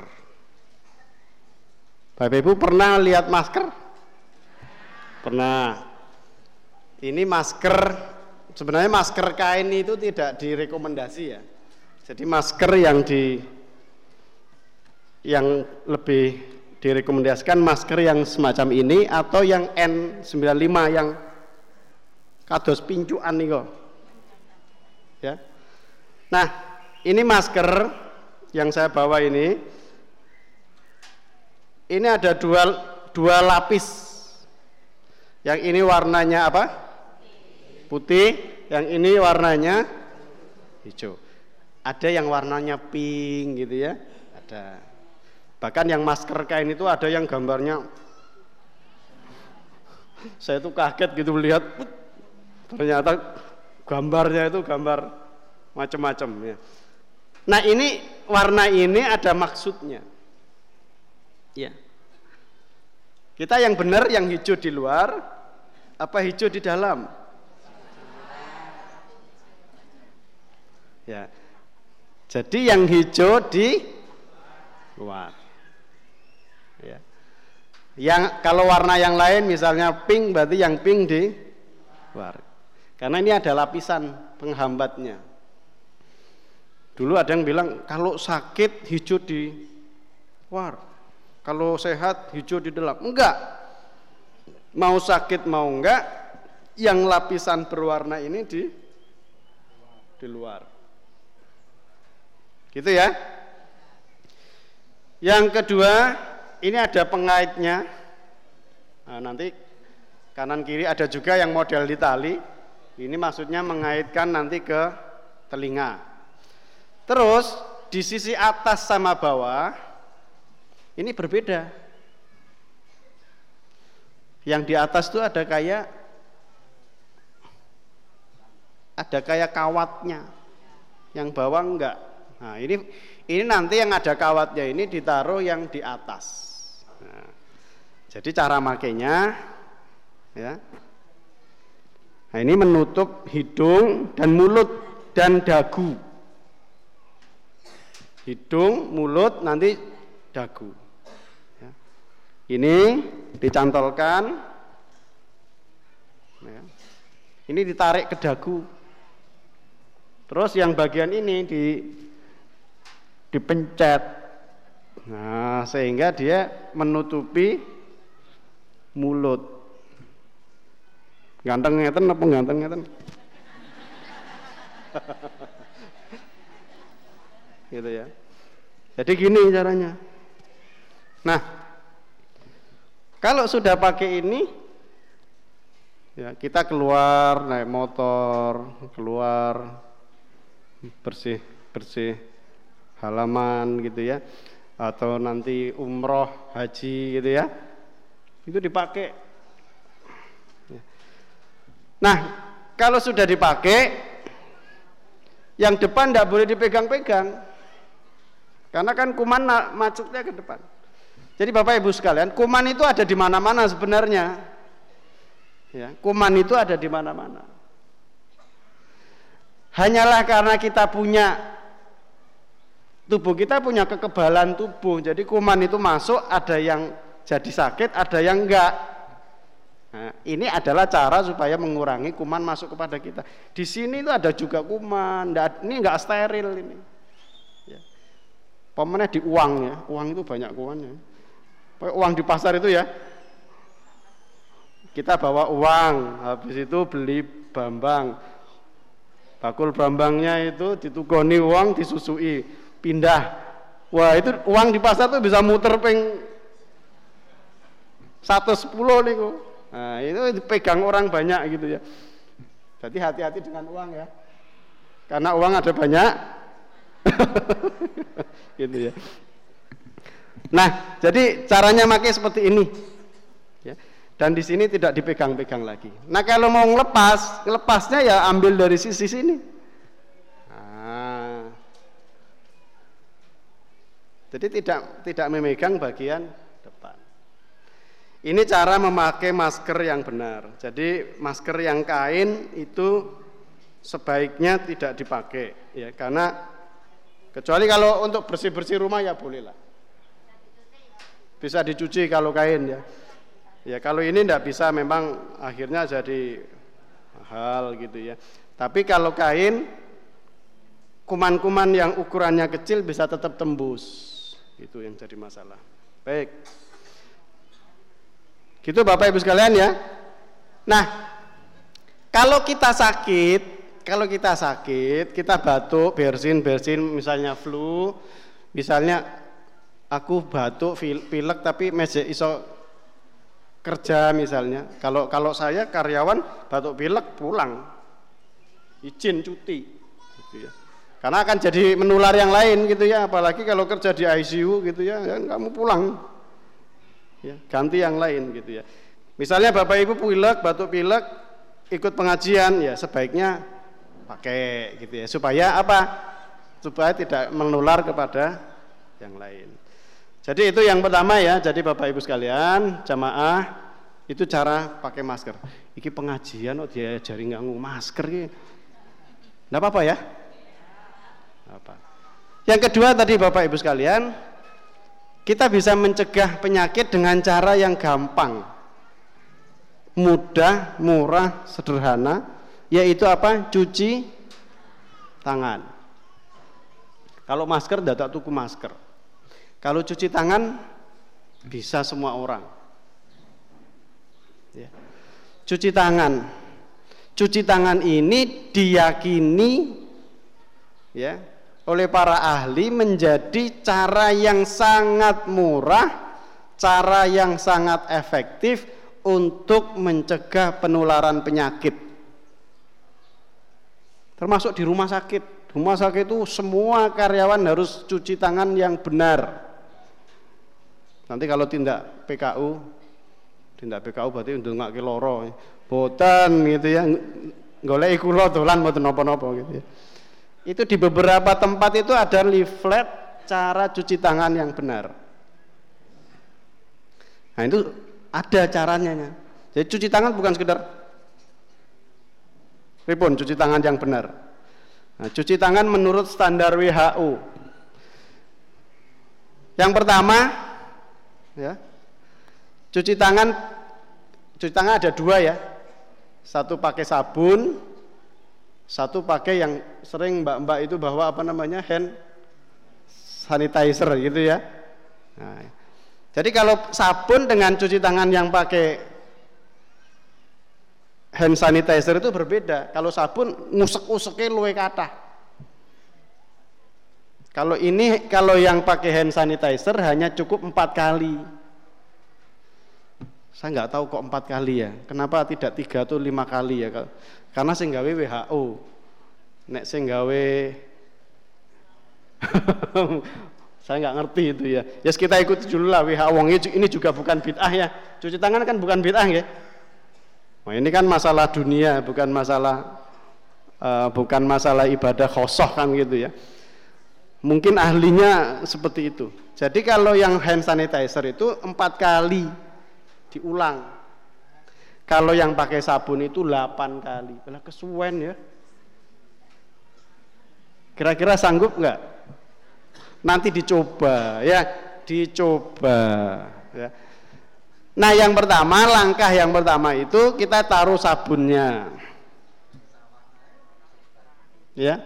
Bapak Ibu pernah lihat masker? Pernah. Ini masker, sebenarnya masker kain itu tidak direkomendasi ya. Jadi masker yang di yang lebih direkomendasikan masker yang semacam ini atau yang N95 yang kados pincuan nih kok. Ya. Nah, ini masker yang saya bawa ini ini ada dua dua lapis. Yang ini warnanya apa? Putih, yang ini warnanya hijau. Ada yang warnanya pink gitu ya. Ada. Bahkan yang masker kain itu ada yang gambarnya saya tuh kaget gitu melihat ternyata gambarnya itu gambar macam-macam ya. Nah ini warna ini ada maksudnya. Ya. Kita yang benar yang hijau di luar, apa hijau di dalam? Ya. Jadi yang hijau di luar. Ya. Yang kalau warna yang lain misalnya pink berarti yang pink di luar. Karena ini ada lapisan penghambatnya. Dulu ada yang bilang kalau sakit hijau di luar, kalau sehat hijau di dalam. Enggak. Mau sakit mau enggak, yang lapisan berwarna ini di di luar. Gitu ya. Yang kedua, ini ada pengaitnya. Nah, nanti kanan kiri ada juga yang model di tali. Ini maksudnya mengaitkan nanti ke telinga. Terus di sisi atas sama bawah ini berbeda. Yang di atas itu ada kayak ada kayak kawatnya. Yang bawah enggak. Nah, ini ini nanti yang ada kawatnya ini ditaruh yang di atas. Nah, jadi cara makainya ya. Nah, ini menutup hidung dan mulut dan dagu hidung, mulut, nanti dagu. Ya. Ini dicantolkan, ya. ini ditarik ke dagu. Terus yang bagian ini di dipencet, nah sehingga dia menutupi mulut. Ganteng ngeten apa ganteng ngeten? Gitu ya. Jadi gini caranya. Nah, kalau sudah pakai ini, ya kita keluar naik motor, keluar bersih bersih halaman gitu ya, atau nanti umroh haji gitu ya, itu dipakai. Ya. Nah, kalau sudah dipakai, yang depan tidak boleh dipegang-pegang. Karena kan kuman macetnya ke depan. Jadi Bapak Ibu sekalian, kuman itu ada di mana-mana sebenarnya. Ya, kuman itu ada di mana-mana. Hanyalah karena kita punya tubuh kita punya kekebalan tubuh. Jadi kuman itu masuk, ada yang jadi sakit, ada yang enggak. Nah, ini adalah cara supaya mengurangi kuman masuk kepada kita. Di sini itu ada juga kuman, ini enggak steril ini. Pemenang di uang ya, uang itu banyak uangnya. Uang di pasar itu ya, kita bawa uang, habis itu beli bambang. Bakul bambangnya itu ditukoni uang, disusui, pindah. Wah itu uang di pasar tuh bisa muter peng 110 nih Nah itu dipegang orang banyak gitu ya. Jadi hati-hati dengan uang ya. Karena uang ada banyak, gitu ya. Nah, jadi caranya pakai seperti ini. Ya. Dan di sini tidak dipegang-pegang lagi. Nah, kalau mau ngelepas, lepasnya ya ambil dari sisi sini. Nah. Jadi tidak tidak memegang bagian depan. Ini cara memakai masker yang benar. Jadi masker yang kain itu sebaiknya tidak dipakai ya karena Kecuali kalau untuk bersih-bersih rumah ya boleh lah. Bisa dicuci kalau kain ya. Ya kalau ini tidak bisa memang akhirnya jadi mahal gitu ya. Tapi kalau kain kuman-kuman yang ukurannya kecil bisa tetap tembus. Itu yang jadi masalah. Baik. Gitu Bapak Ibu sekalian ya. Nah, kalau kita sakit, kalau kita sakit, kita batuk, bersin, bersin, misalnya flu, misalnya aku batuk, pilek tapi masih iso kerja misalnya. Kalau kalau saya karyawan batuk pilek pulang, izin cuti, gitu ya. Karena akan jadi menular yang lain gitu ya, apalagi kalau kerja di ICU gitu ya, ya kamu pulang, ya, ganti yang lain gitu ya. Misalnya Bapak Ibu pilek, batuk pilek, ikut pengajian ya sebaiknya pakai gitu ya supaya apa? Supaya tidak menular kepada yang lain. Jadi itu yang pertama ya. Jadi Bapak Ibu sekalian, jamaah itu cara pakai masker. Iki pengajian oh dia jari nganggu masker ini. Enggak apa-apa ya? Apa. Yang kedua tadi Bapak Ibu sekalian, kita bisa mencegah penyakit dengan cara yang gampang mudah, murah, sederhana, yaitu apa? Cuci tangan. Kalau masker tidak tuku masker. Kalau cuci tangan bisa semua orang. Ya. Cuci tangan. Cuci tangan ini diyakini ya oleh para ahli menjadi cara yang sangat murah, cara yang sangat efektif untuk mencegah penularan penyakit. Termasuk di rumah sakit. Rumah sakit itu semua karyawan harus cuci tangan yang benar. Nanti kalau tindak PKU, tindak PKU berarti untuk nggak loro, boten gitu ya, golek iku lo dolan mboten napa-napa gitu ya. Itu di beberapa tempat itu ada leaflet cara cuci tangan yang benar. Nah itu ada caranya. Jadi cuci tangan bukan sekedar Ripun cuci tangan yang benar. Nah, cuci tangan menurut standar WHO. Yang pertama, ya, cuci tangan, cuci tangan ada dua ya. Satu pakai sabun, satu pakai yang sering mbak-mbak itu bawa apa namanya hand sanitizer gitu ya. Nah, jadi kalau sabun dengan cuci tangan yang pakai hand sanitizer itu berbeda. Kalau sabun ngusek-useknya luwe kata. Kalau ini kalau yang pakai hand sanitizer hanya cukup empat kali. Saya nggak tahu kok empat kali ya. Kenapa tidak tiga atau lima kali ya? Karena saya gawe WHO. Nek saya gawe Saya nggak ngerti itu ya. Ya yes, kita ikut dulu lah WHO. Ini juga bukan bid'ah ya. Cuci tangan kan bukan bid'ah ya. Nah, ini kan masalah dunia, bukan masalah uh, bukan masalah ibadah khosoh kan gitu ya. Mungkin ahlinya seperti itu. Jadi kalau yang hand sanitizer itu empat kali diulang. Kalau yang pakai sabun itu delapan kali. Belah kesuwen ya. Kira-kira sanggup nggak? nanti dicoba ya dicoba ya. Nah yang pertama langkah yang pertama itu kita taruh sabunnya. Ya.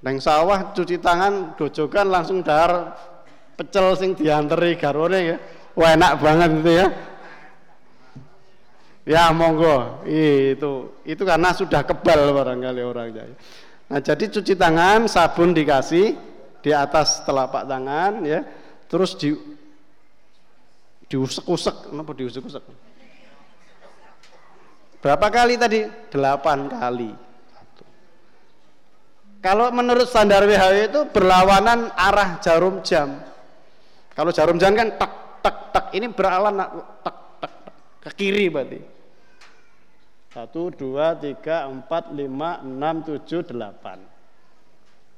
Neng sawah cuci tangan dojokan langsung dar pecel sing dianteri garone ya. Wah enak banget itu ya. Ya monggo. Itu itu karena sudah kebal barangkali orangnya nah jadi cuci tangan sabun dikasih di atas telapak tangan ya. Terus di diusek-usek. Kenapa diusek-usek? Berapa kali tadi? Delapan kali. Kalau menurut standar WHO itu berlawanan arah jarum jam. Kalau jarum jam kan tak tak tak ini beralan tak tak, ke kiri berarti. Satu dua tiga empat lima enam tujuh delapan.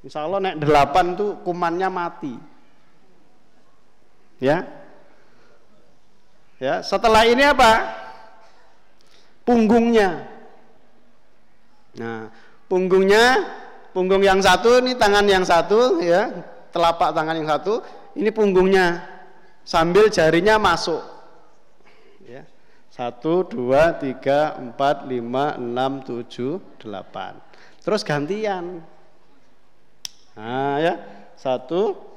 Insya Allah naik delapan tuh kumannya mati. Ya. Ya, setelah ini apa? Punggungnya. Nah, punggungnya, punggung yang satu ini tangan yang satu ya, telapak tangan yang satu, ini punggungnya sambil jarinya masuk. Ya. Satu, dua, tiga, empat, lima, enam, tujuh, delapan. Terus gantian Nah, ya. Satu.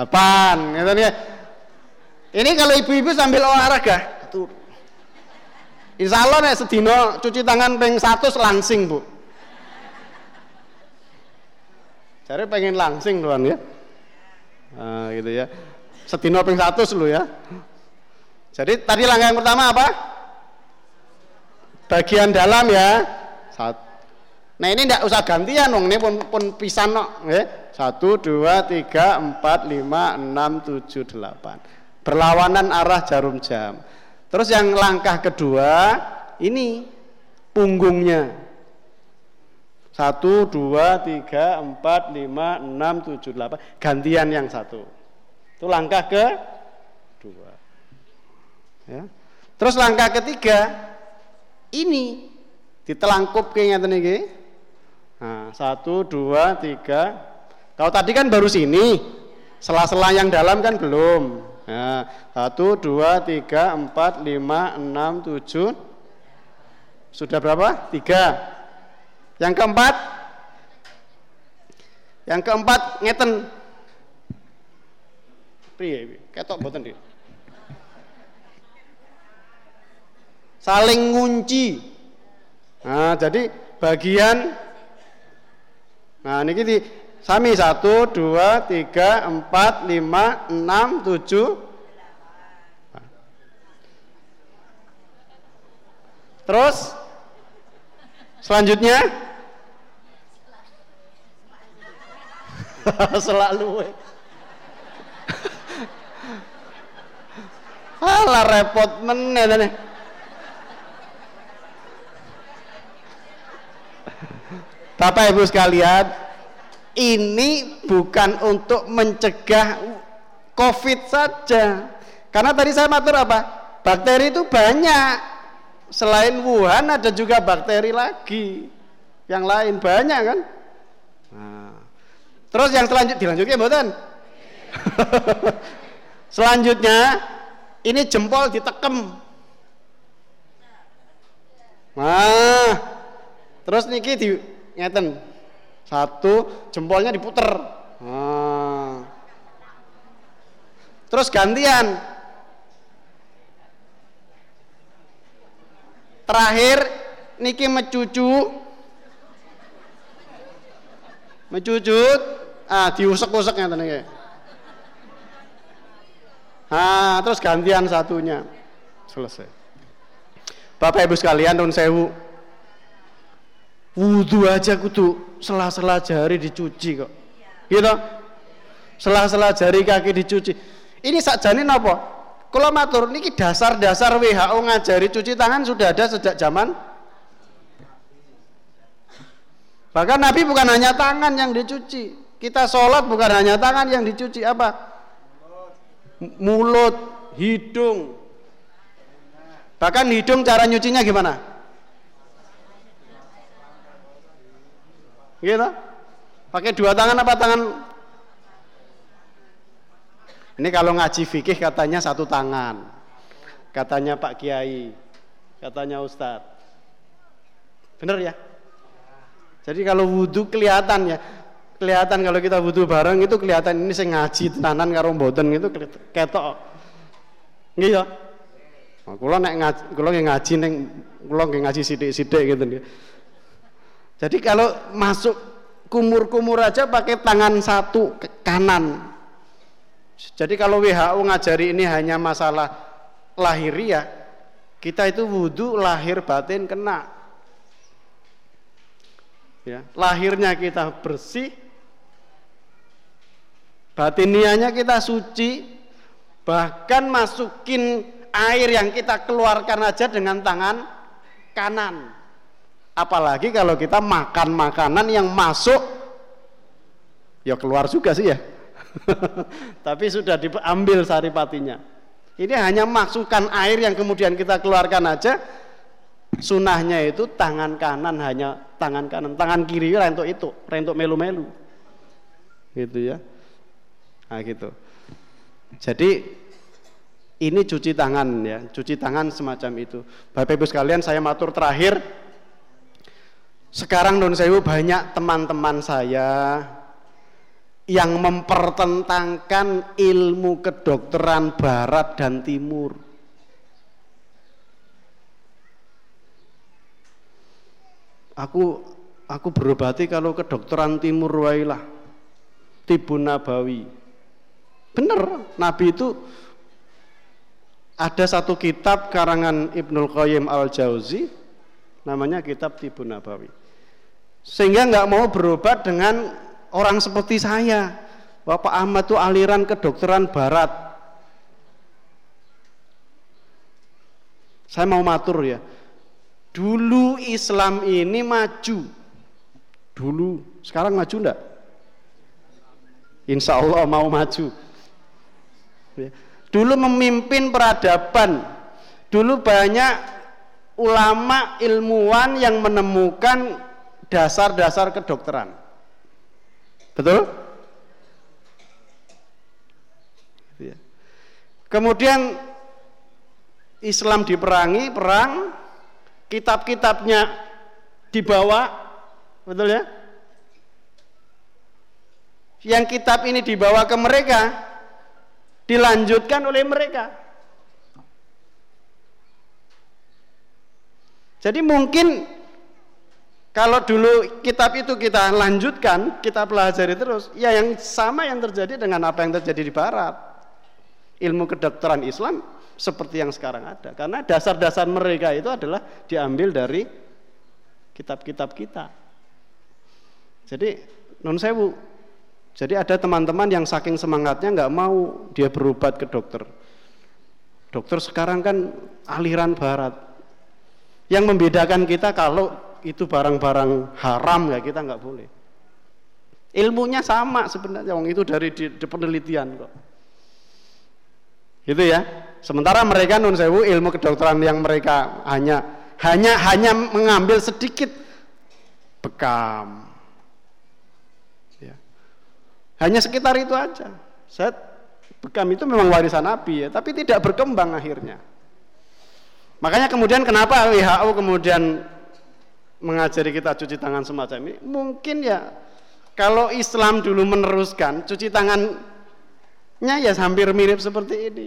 Delapan gitu ya. Ini kalau ibu-ibu sambil olahraga, tuh. Insya Allah nih sedino cuci tangan peng satu langsing bu. Cari pengen langsing tuan ya. Nah, gitu ya. Sedino peng satu lu ya. Jadi tadi langkah yang pertama apa? Bagian dalam ya. Nah ini tidak usah gantian dong, ini pun, pun pisan no. Satu, dua, tiga, empat, lima, enam, tujuh, delapan. Berlawanan arah jarum jam. Terus yang langkah kedua, ini punggungnya. Satu, dua, tiga, empat, lima, enam, tujuh, delapan. Gantian yang satu. Itu langkah ke dua. Ya. Terus langkah ketiga, ini ditelangkup ke ngeten. Nah, satu, dua, tiga. Kalau tadi kan baru sini, sela-sela yang dalam kan belum. Nah, satu, dua, tiga, empat, lima, enam, tujuh. Sudah berapa? Tiga. Yang keempat Yang keempat ngeten. Piye ketok mboten iki. Saling ngunci. Nah, jadi bagian Nah, ini sami satu, dua, tiga, empat, lima, enam, tujuh. Terus selanjutnya? Selalu Alah repot meneh. Bapak Ibu sekalian, ini bukan untuk mencegah COVID saja. Karena tadi saya matur apa? Bakteri itu banyak. Selain Wuhan ada juga bakteri lagi. Yang lain banyak kan? Terus yang selanjut dilanjutkan mboten? Selanjutnya ini jempol ditekem. Nah, terus niki di ngeten. Satu jempolnya diputer. Nah. Terus gantian. Terakhir niki mecucu mecucut ah diusek-usek iki ah terus gantian satunya selesai Bapak Ibu sekalian tahun sewu wudhu aja kudu sela-sela jari dicuci kok gitu sela-sela jari kaki dicuci ini sakjane napa kalau matur niki dasar-dasar WHO ngajari cuci tangan sudah ada sejak zaman Bahkan Nabi bukan hanya tangan yang dicuci. Kita sholat bukan hanya tangan yang dicuci. Apa? Mulut, hidung. Bahkan hidung cara nyucinya gimana? Gitu? Pakai dua tangan apa tangan? Ini kalau ngaji fikih katanya satu tangan. Katanya Pak Kiai. Katanya Ustadz. Bener ya? Jadi kalau wudhu kelihatan ya, kelihatan kalau kita wudhu bareng itu kelihatan ini saya ngaji tenanan karo mboten itu ketok. Nggih ya. Kula ngaji, kula ngaji ning kula ngaji sithik-sithik gitu. Jadi kalau masuk kumur-kumur aja pakai tangan satu ke kanan. Jadi kalau WHO ngajari ini hanya masalah lahiriah, kita itu wudhu lahir batin kena ya, lahirnya kita bersih, batinianya kita suci, bahkan masukin air yang kita keluarkan aja dengan tangan kanan. Apalagi kalau kita makan makanan yang masuk, ya keluar juga sih ya. Tapi sudah diambil saripatinya. Ini hanya masukkan air yang kemudian kita keluarkan aja, sunahnya itu tangan kanan hanya tangan kanan tangan kiri rentuk itu rentuk melu-melu. Gitu ya. Nah gitu. Jadi ini cuci tangan ya cuci tangan semacam itu. Bapak ibu sekalian saya matur terakhir sekarang non sewu banyak teman-teman saya yang mempertentangkan ilmu kedokteran barat dan timur. Aku aku berobati kalau kedokteran timur wailah. Tibun Nabawi. Bener, Nabi itu ada satu kitab karangan Ibnul Qayyim Al-Jauzi namanya kitab Tibun Nabawi. Sehingga nggak mau berobat dengan orang seperti saya. Bapak Ahmad itu aliran kedokteran barat. Saya mau matur ya. Dulu Islam ini maju. Dulu, sekarang maju enggak? Insya Allah mau maju. Dulu memimpin peradaban. Dulu banyak ulama ilmuwan yang menemukan dasar-dasar kedokteran. Betul? Gitu ya. Kemudian Islam diperangi, perang, kitab-kitabnya dibawa, betul ya? Yang kitab ini dibawa ke mereka, dilanjutkan oleh mereka. Jadi mungkin kalau dulu kitab itu kita lanjutkan, kita pelajari terus, ya yang sama yang terjadi dengan apa yang terjadi di barat. Ilmu kedokteran Islam seperti yang sekarang ada. Karena dasar-dasar mereka itu adalah diambil dari kitab-kitab kita. Jadi non sewu. Jadi ada teman-teman yang saking semangatnya nggak mau dia berobat ke dokter. Dokter sekarang kan aliran barat. Yang membedakan kita kalau itu barang-barang haram ya kita nggak boleh. Ilmunya sama sebenarnya, wong itu dari di, di penelitian kok. Itu ya. Sementara mereka nun sewu ilmu kedokteran yang mereka hanya hanya hanya mengambil sedikit bekam. Ya. Hanya sekitar itu aja. Saya bekam itu memang warisan Nabi ya, tapi tidak berkembang akhirnya. Makanya kemudian kenapa WHO kemudian mengajari kita cuci tangan semacam ini mungkin ya kalau Islam dulu meneruskan cuci tangannya ya hampir mirip seperti ini.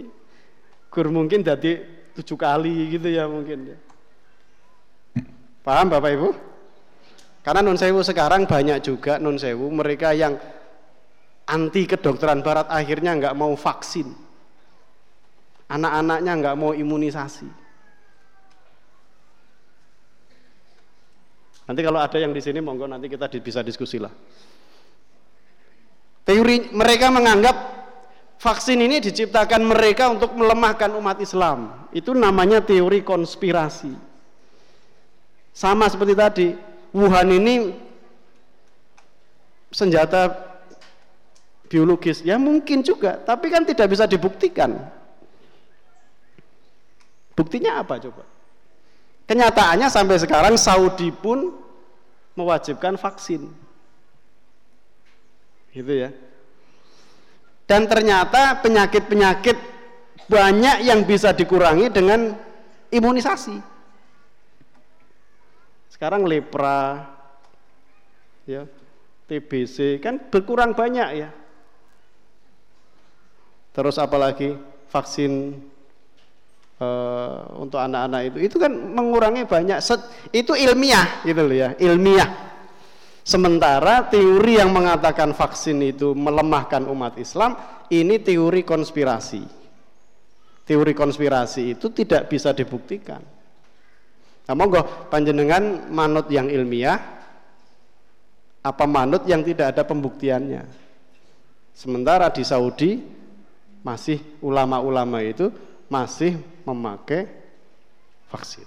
Gur mungkin jadi tujuh kali gitu ya mungkin ya. Paham Bapak Ibu? Karena non sewu sekarang banyak juga non sewu mereka yang anti kedokteran barat akhirnya nggak mau vaksin. Anak-anaknya nggak mau imunisasi Nanti kalau ada yang di sini monggo nanti kita bisa diskusi lah. Teori mereka menganggap vaksin ini diciptakan mereka untuk melemahkan umat Islam. Itu namanya teori konspirasi. Sama seperti tadi, Wuhan ini senjata biologis. Ya mungkin juga, tapi kan tidak bisa dibuktikan. Buktinya apa coba? Kenyataannya sampai sekarang Saudi pun mewajibkan vaksin. Gitu ya. Dan ternyata penyakit-penyakit banyak yang bisa dikurangi dengan imunisasi. Sekarang lepra, ya, TBC kan berkurang banyak ya. Terus apalagi vaksin uh, untuk anak-anak itu. Itu kan mengurangi banyak set, itu ilmiah gitu loh ya ilmiah. Sementara teori yang mengatakan vaksin itu melemahkan umat Islam ini teori konspirasi. Teori konspirasi itu tidak bisa dibuktikan. Nah monggo panjenengan manut yang ilmiah apa manut yang tidak ada pembuktiannya? Sementara di Saudi masih ulama-ulama itu masih memakai vaksin.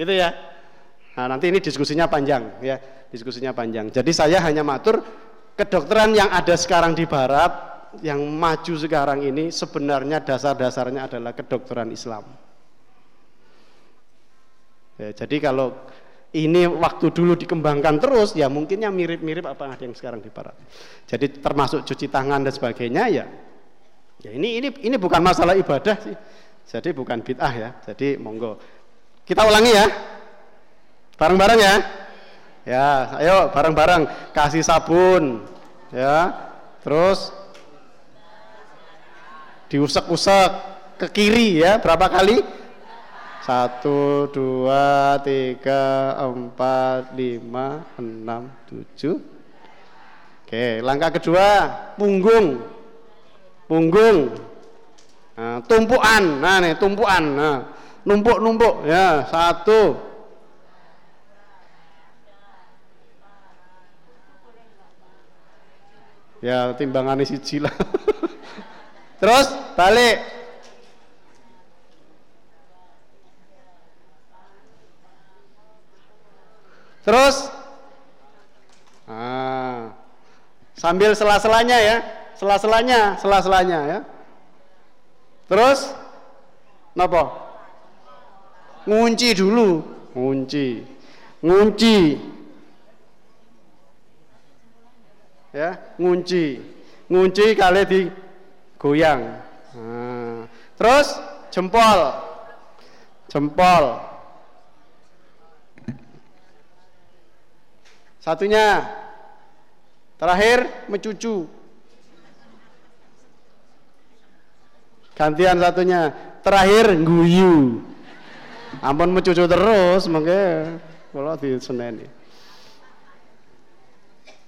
Itu ya. Nah, nanti ini diskusinya panjang ya, diskusinya panjang. Jadi saya hanya matur kedokteran yang ada sekarang di barat yang maju sekarang ini sebenarnya dasar-dasarnya adalah kedokteran Islam. Ya, jadi kalau ini waktu dulu dikembangkan terus ya mungkinnya mirip-mirip apa yang sekarang di barat. Jadi termasuk cuci tangan dan sebagainya ya. Ya ini ini ini bukan masalah ibadah sih. Jadi bukan bid'ah ya. Jadi monggo. Kita ulangi ya. Bareng-bareng ya. Ya, ayo bareng-bareng kasih sabun ya. Terus diusek-usek ke kiri ya berapa kali satu dua tiga empat lima enam tujuh oke langkah kedua punggung punggung. Nah, tumpuan nah nih tumpuan nah numpuk numpuk ya satu. Ya timbangan isi lah terus balik. Terus. Ah, sambil sela-selanya ya, sela-selanya, sela-selanya ya. Terus napa? Ngunci dulu, ngunci. Ngunci. Ya, ngunci. Ngunci kali di goyang. Nah. Terus jempol. Jempol. Satunya terakhir mencucu. Gantian satunya terakhir guyu. Ampun mencucu terus mungkin kalau di Senin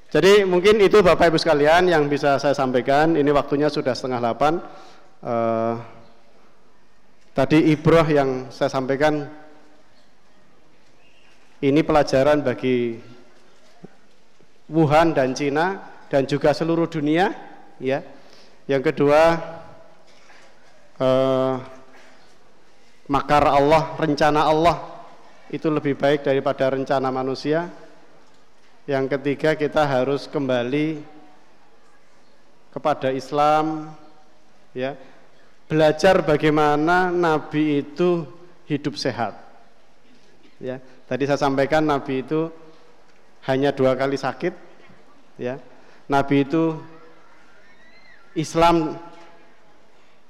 Jadi mungkin itu Bapak Ibu sekalian yang bisa saya sampaikan. Ini waktunya sudah setengah delapan. Uh, tadi Ibroh yang saya sampaikan ini pelajaran bagi Wuhan dan Cina dan juga seluruh dunia ya. Yang kedua eh, makar Allah, rencana Allah itu lebih baik daripada rencana manusia. Yang ketiga kita harus kembali kepada Islam ya. Belajar bagaimana nabi itu hidup sehat. Ya, tadi saya sampaikan nabi itu hanya dua kali sakit ya Nabi itu Islam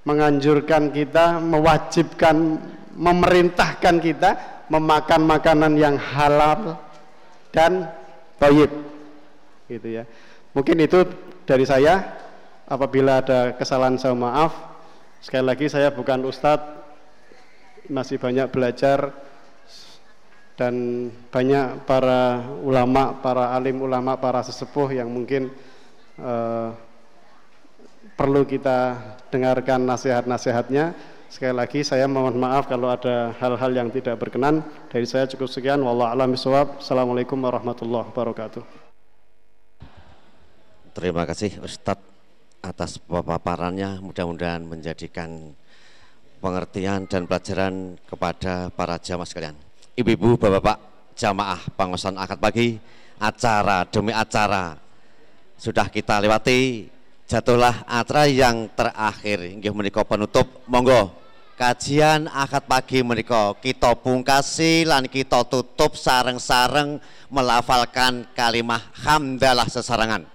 menganjurkan kita mewajibkan memerintahkan kita memakan makanan yang halal dan baik gitu ya. Mungkin itu dari saya. Apabila ada kesalahan saya maaf. Sekali lagi saya bukan ustadz. Masih banyak belajar dan banyak para ulama, para alim ulama, para sesepuh yang mungkin uh, perlu kita dengarkan nasihat-nasihatnya. Sekali lagi saya mohon maaf kalau ada hal-hal yang tidak berkenan. Dari saya cukup sekian. Wallahu a'lam bishawab. Assalamualaikum warahmatullahi wabarakatuh. Terima kasih Ustadz atas paparannya. Mudah-mudahan menjadikan pengertian dan pelajaran kepada para jamaah sekalian ibu-ibu, bapak-bapak, jamaah pengosan akad pagi, acara demi acara sudah kita lewati, jatuhlah acara yang terakhir, inggih menika penutup, monggo. Kajian akad pagi menika. Kita pungkasi lan kita tutup sareng-sareng melafalkan kalimah hamdalah sesarangan.